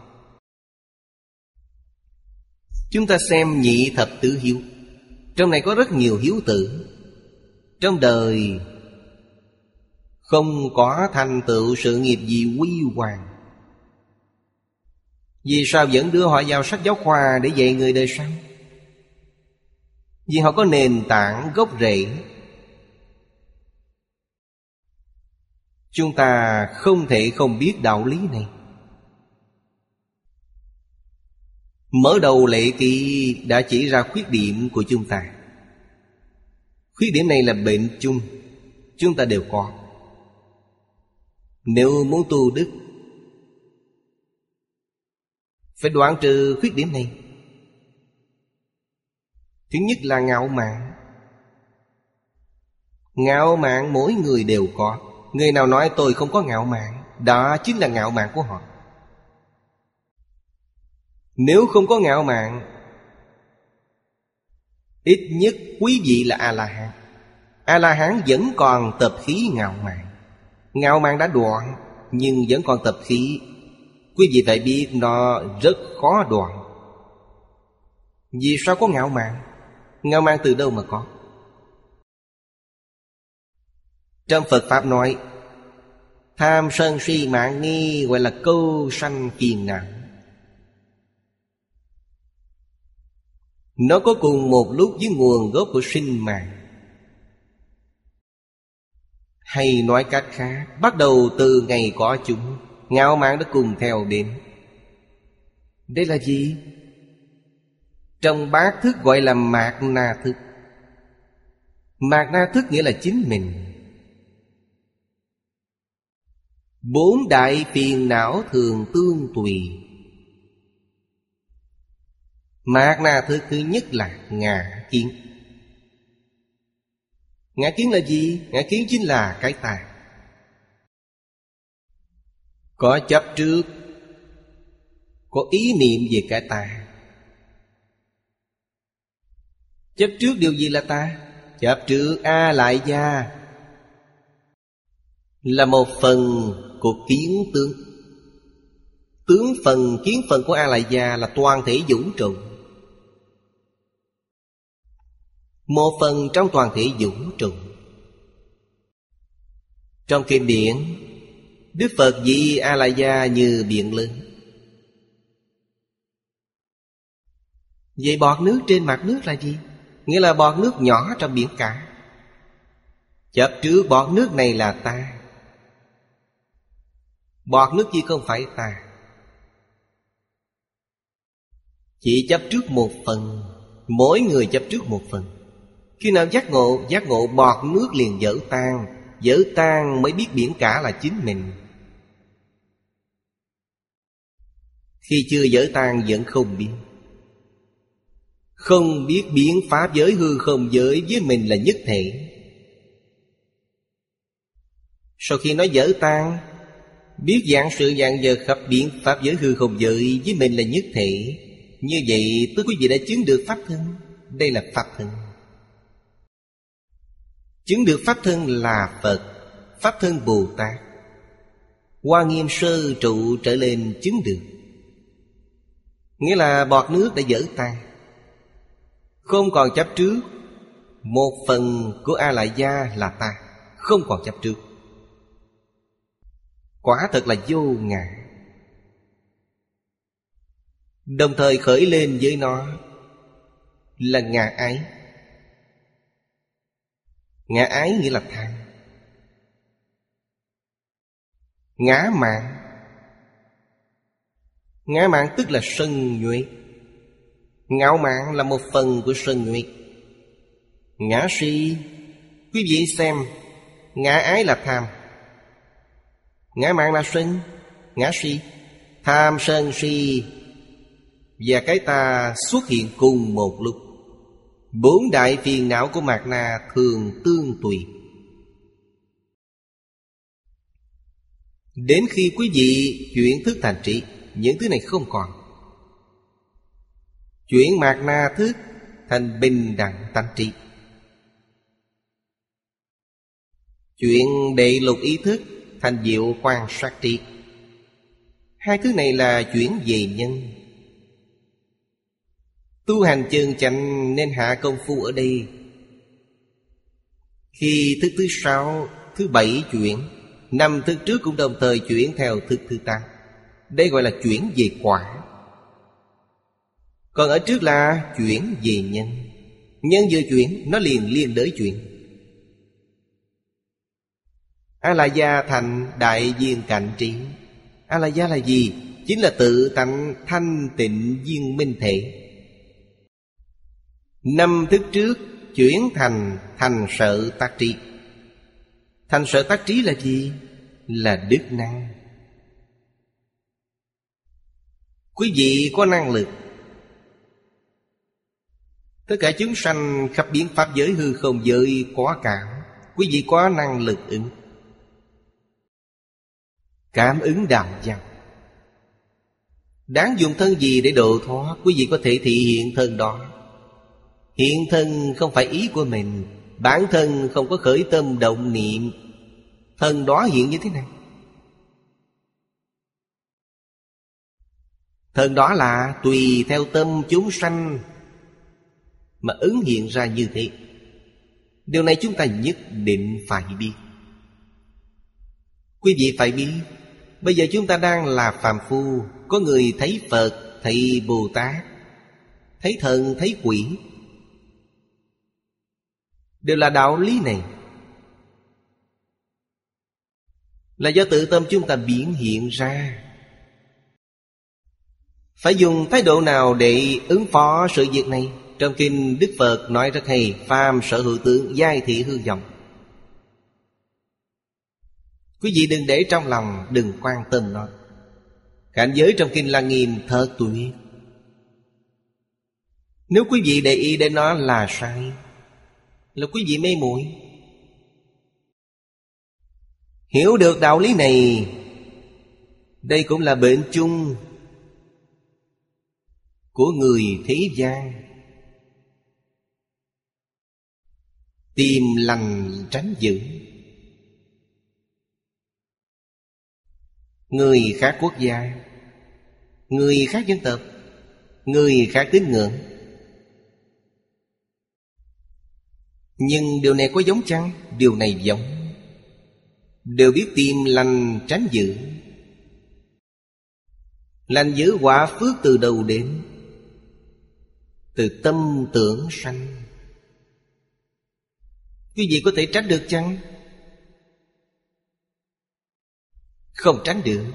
Chúng ta xem nhị thập tứ hiếu. Trong này có rất nhiều hiếu tử. Trong đời, Không có thành tựu sự nghiệp gì quy hoàng. Vì sao vẫn đưa họ vào sách giáo khoa Để dạy người đời sau? Vì họ có nền tảng gốc rễ. Chúng ta không thể không biết đạo lý này. Mở đầu lệ kỳ đã chỉ ra khuyết điểm của chúng ta. Khuyết điểm này là bệnh chung. Chúng ta đều có. Nếu muốn tu đức, Phải đoạn trừ khuyết điểm này. Thứ nhất là ngạo mạn. Ngạo mạn mỗi người đều có. Người nào nói tôi không có ngạo mạn, Đó chính là ngạo mạn của họ. Nếu không có ngạo mạn, Ít nhất quý vị là A-la-hán. A-la-hán vẫn còn tập khí ngạo mạn. Ngạo mạn đã đoạn, Nhưng vẫn còn tập khí. Quý vị phải biết nó rất khó đoạn. Vì sao có ngạo mạn? Ngạo mạn từ đâu mà có? Trong Phật Pháp nói, Tham sân si mạng nghi gọi là câu sanh phiền não. Nó có cùng một lúc với nguồn gốc của sinh mạng. Hay nói cách khác, Bắt đầu từ ngày có chúng, Ngạo mạn đã cùng theo đến. Đây là gì? Trong bát thức gọi là mạc na thức. Mạc na thức nghĩa là chính mình. Bốn đại phiền não thường tương tùy. Mạt na thứ thứ nhất là ngã kiến. Ngã kiến là gì? Ngã kiến chính là cái tà Có chấp trước, Có ý niệm về cái tà Chấp trước điều gì là ta? Chấp trước A lại gia Là một phần của kiến tướng. Tướng phần, kiến phần của A Lại Gia là toàn thể vũ trụ. Một phần trong toàn thể vũ trụ. Trong kinh điển, Đức Phật dị A-la-gia như biển lớn. Vậy bọt nước trên mặt nước là gì? Nghĩa là bọt nước nhỏ trong biển cả. Chấp trước bọt nước này là ta. Bọt nước gì không phải ta. Chỉ chấp trước một phần. Mỗi người chấp trước một phần. Khi nào giác ngộ Giác ngộ bọt nước liền dở tan Dở tan mới biết biển cả là chính mình. Khi chưa dở tan, vẫn không biết. Không biết biến pháp giới hư không giới với mình là nhất thể. Sau khi nó dở tan, Biết dạng sự dạng giờ khắp biến Pháp giới hư không giới với mình là nhất thể. Như vậy tức quý vị đã chứng được Pháp thân. Đây là Pháp thân. Chứng được Pháp thân là Phật, Pháp thân Bồ Tát. Hoa nghiêm sơ trụ trở lên chứng được. Nghĩa là bọt nước đã dở tan Không còn chấp trước, Một phần của A Lại Gia là ta, Không còn chấp trước. Quả thật là vô ngã. Đồng thời khởi lên với nó Là ngã ái Ngã ái nghĩa là tham Ngã mạng. Ngã mạng tức là sân nhuệ. Ngạo mạng là một phần của sân nhuệ. Ngã si, Quý vị xem, Ngã ái là tham. Ngã mạng là sân, Ngã si. Tham, sân, si. Và cái ta xuất hiện cùng một lúc. Bốn đại phiền não của Mạt Na thường tương tùy. Đến khi quý vị chuyển thức thành trị, Những thứ này không còn. Chuyển Mạt Na thức thành bình đẳng tánh trị. Chuyện đệ lục ý thức Thành diệu quan sát trí Hai thứ này là chuyển về nhân. Tu hành chừng chánh nên hạ công phu ở đây. Khi thức thứ sáu, thứ bảy chuyển Năm thức trước cũng đồng thời chuyển theo thức thứ tám. Đây gọi là chuyển về quả. Còn ở trước là chuyển về nhân. Nhân vừa chuyển Nó liền liên đới chuyển. A-la-gia thành đại viên cạnh trí. A-la-gia là gì? Chính là tự tánh thanh tịnh viên minh thể. Năm thức trước chuyển thành thành sợ tác trí Thành sợ tác trí là gì? Là đức năng. Quý vị có năng lực. Tất cả chúng sanh khắp biến pháp giới hư không giới quá cảm. Quý vị có năng lực ứng. Cảm ứng đạo văn. Đáng dùng thân gì để độ thoát? Quý vị có thể thị hiện thân đó. Hiện thân không phải ý của mình Bản thân không có khởi tâm động niệm. Thân đó hiện như thế này. Thân đó là tùy theo tâm chúng sanh Mà ứng hiện ra như thế. Điều này chúng ta nhất định phải biết. Quý vị phải biết Bây giờ chúng ta đang là phàm phu Có người thấy Phật, thấy Bồ Tát Thấy thần, thấy quỷ. Đều là đạo lý này. Là do tự tâm chúng ta biến hiện ra. Phải dùng thái độ nào để ứng phó sự việc này? Trong kinh Đức Phật nói rất hay, Phàm sở hữu tướng, giai thị hư vọng. Quý vị đừng để trong lòng, Đừng quan tâm nó. Cảnh giới trong kinh là nghiêm thơ tuyệt. Nếu quý vị để ý đến nó là sai là quý vị mê muội. Hiểu được đạo lý này, Đây cũng là bệnh chung Của người thế gian. Tìm lành tránh dữ Người khác quốc gia, Người khác dân tộc, Người khác tín ngưỡng Nhưng điều này có giống chăng? Điều này giống. Đều biết tìm lành tránh dữ Lành giữ quả phước từ đầu đến. Từ tâm tưởng sanh. Quý vị có thể tránh được chăng? Không tránh được.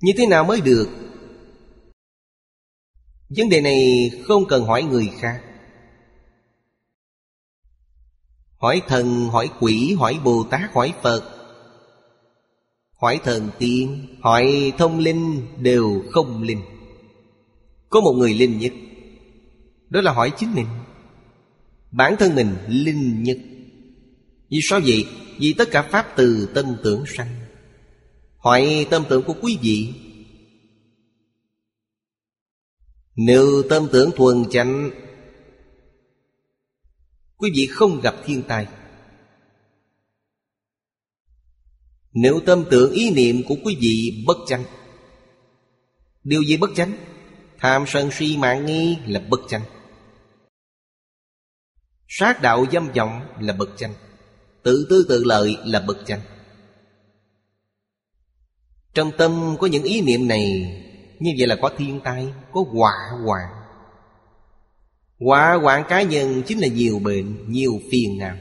Như thế nào mới được? Vấn đề này không cần hỏi người khác. Hỏi thần, hỏi quỷ, hỏi Bồ Tát, hỏi Phật. Hỏi thần tiên, hỏi thông linh đều không linh. Có một người linh nhất Đó là hỏi chính mình. Bản thân mình linh nhất. Vì sao vậy? Vì tất cả Pháp từ tâm tưởng sanh. Hỏi tâm tưởng của quý vị. Nếu tâm tưởng thuần chánh Quý vị không gặp thiên tai. Nếu tâm tưởng ý niệm của quý vị bất chánh, Điều gì bất chánh? Tham sân si mạng nghi là bất chánh. Sát đạo dâm vọng là bất chánh. Tự tư tự lợi là bất chánh. Trong tâm có những ý niệm này, Như vậy là có thiên tai, Có họa hoạn. Quả quản cá nhân chính là nhiều bệnh, Nhiều phiền não.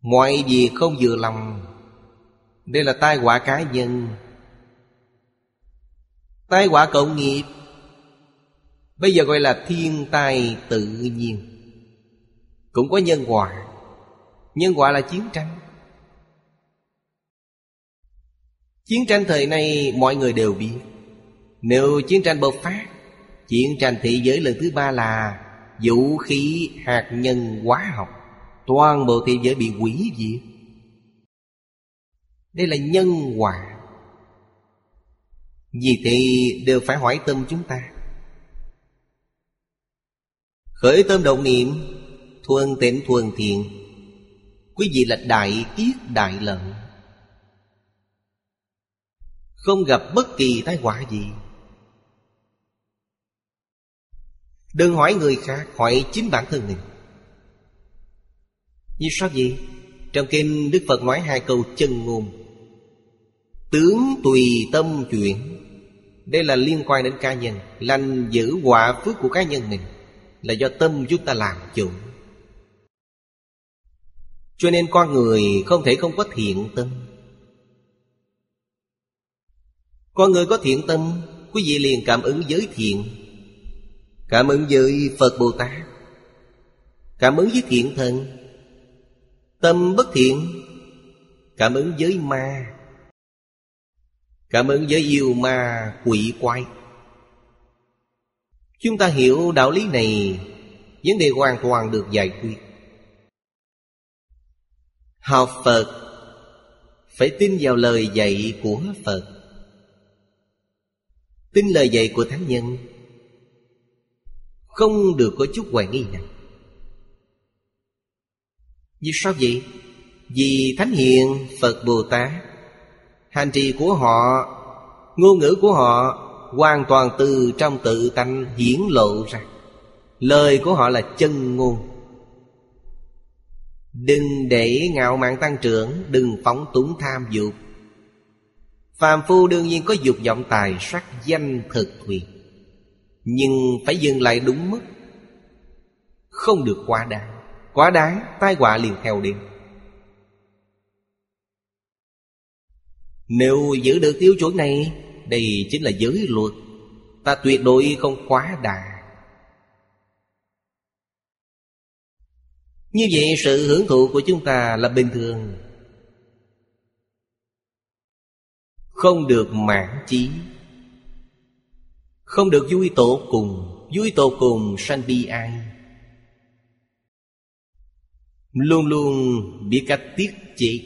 Mọi việc không vừa lòng. Đây là tai họa cá nhân. Tai họa cộng nghiệp. Bây giờ gọi là thiên tai tự nhiên. Cũng có nhân quả. Nhân quả là chiến tranh. Chiến tranh thời nay mọi người đều biết, Nếu chiến tranh bộc phát Chiến tranh thế giới lần thứ ba là Vũ khí hạt nhân hóa học. Toàn bộ thế giới bị hủy diệt. Đây là nhân quả. Vì thì đều phải hỏi tâm chúng ta. Khởi tâm động niệm, Thuần tịnh thuần thiện. Quý vị là đại kiết đại lợi. Không gặp bất kỳ tai họa gì. Đừng hỏi người khác, Hỏi chính bản thân mình. Vì sao vậy? Trong kinh Đức Phật nói hai câu chân ngôn. Tướng tùy tâm chuyển. Đây là liên quan đến cá nhân. Lành giữ quả phước của cá nhân mình Là do tâm chúng ta làm chủ. Cho nên con người không thể không có thiện tâm. Con người có thiện tâm, Quý vị liền cảm ứng giới thiện. Cảm ứng với Phật Bồ Tát. Cảm ứng với thiện thần Tâm bất thiện. Cảm ứng với ma. Cảm ứng với yêu ma quỷ quái. Chúng ta hiểu đạo lý này, Vấn đề hoàn toàn được giải quyết. Học Phật, Phải tin vào lời dạy của Phật. Tin lời dạy của Thánh Nhân. Không được có chút hoài nghi nào Vì sao vậy? Vì Thánh Hiền, Phật Bồ Tát, Hành trì của họ, Ngôn ngữ của họ Hoàn toàn từ trong tự tánh hiển lộ ra Lời của họ là chân ngôn Đừng để ngạo mạn tăng trưởng, Đừng phóng túng tham dục Phàm phu đương nhiên có dục vọng tài sắc, danh, thực quyền. Nhưng phải dừng lại đúng mức. Không được quá đáng. Quá đáng, tai họa liền theo đến Nếu giữ được tiêu chuẩn này, Đây chính là giới luật. Ta tuyệt đối không quá đà. Như vậy, sự hưởng thụ của chúng ta là bình thường. Không được mãn chí. Không được vui tổ cùng, Vui tổ cùng sanh bi ai. Luôn luôn biết cách tiết chế.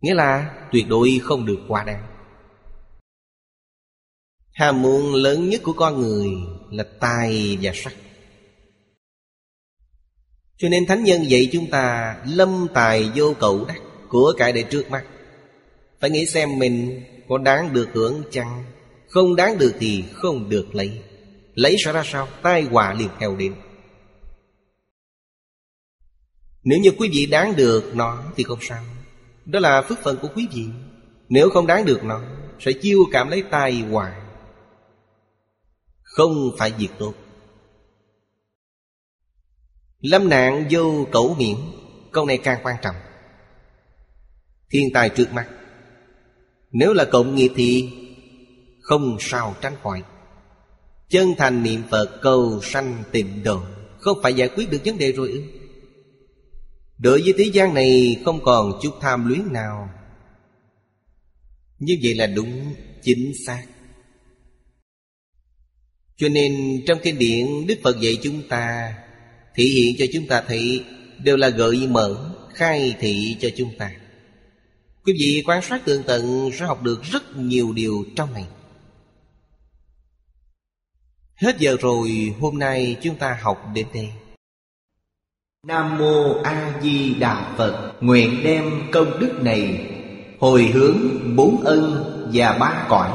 Nghĩa là tuyệt đối không được quá đáng. Ham muốn lớn nhất của con người là tài và sắc. Cho nên Thánh Nhân dạy chúng ta lâm tài vô cầu đắc Của cải để trước mắt. Phải nghĩ xem mình có đáng được hưởng chăng? Không đáng được thì không được lấy. Lấy sẽ ra sao? Tai họa liền theo đến. Nếu như quý vị đáng được nó thì không sao. Đó là phước phần của quý vị. Nếu không đáng được nó, Sẽ chiêu cảm lấy tai họa. Không phải việc tốt. Lâm nạn vô cẩu miệng Câu này càng quan trọng. Thiên tài trước mắt nếu là cộng nghiệp thì Không sao tránh khỏi. Chân thành niệm Phật cầu sanh tịnh độ, Không phải giải quyết được vấn đề rồi ư? Đối với thế gian này không còn chút tham luyến nào. Như vậy là đúng, chính xác. Cho nên trong kinh điển Đức Phật dạy chúng ta Thể hiện cho chúng ta thấy Đều là gợi mở, Khai thị cho chúng ta. Quý vị quan sát tường tận Sẽ học được rất nhiều điều trong này. Hết giờ rồi, Hôm nay chúng ta học đến đây. Nam Mô A Di Đà Phật, Nguyện đem công đức này Hồi hướng bốn ân và ba cõi.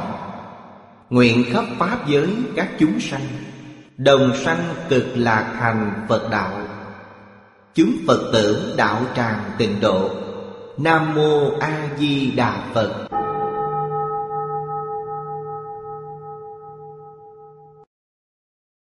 Nguyện khắp Pháp giới các chúng sanh, Đồng sanh cực lạc thành Phật đạo. Chúng Phật tử đạo tràng tịnh độ Nam Mô A Di Đà Phật.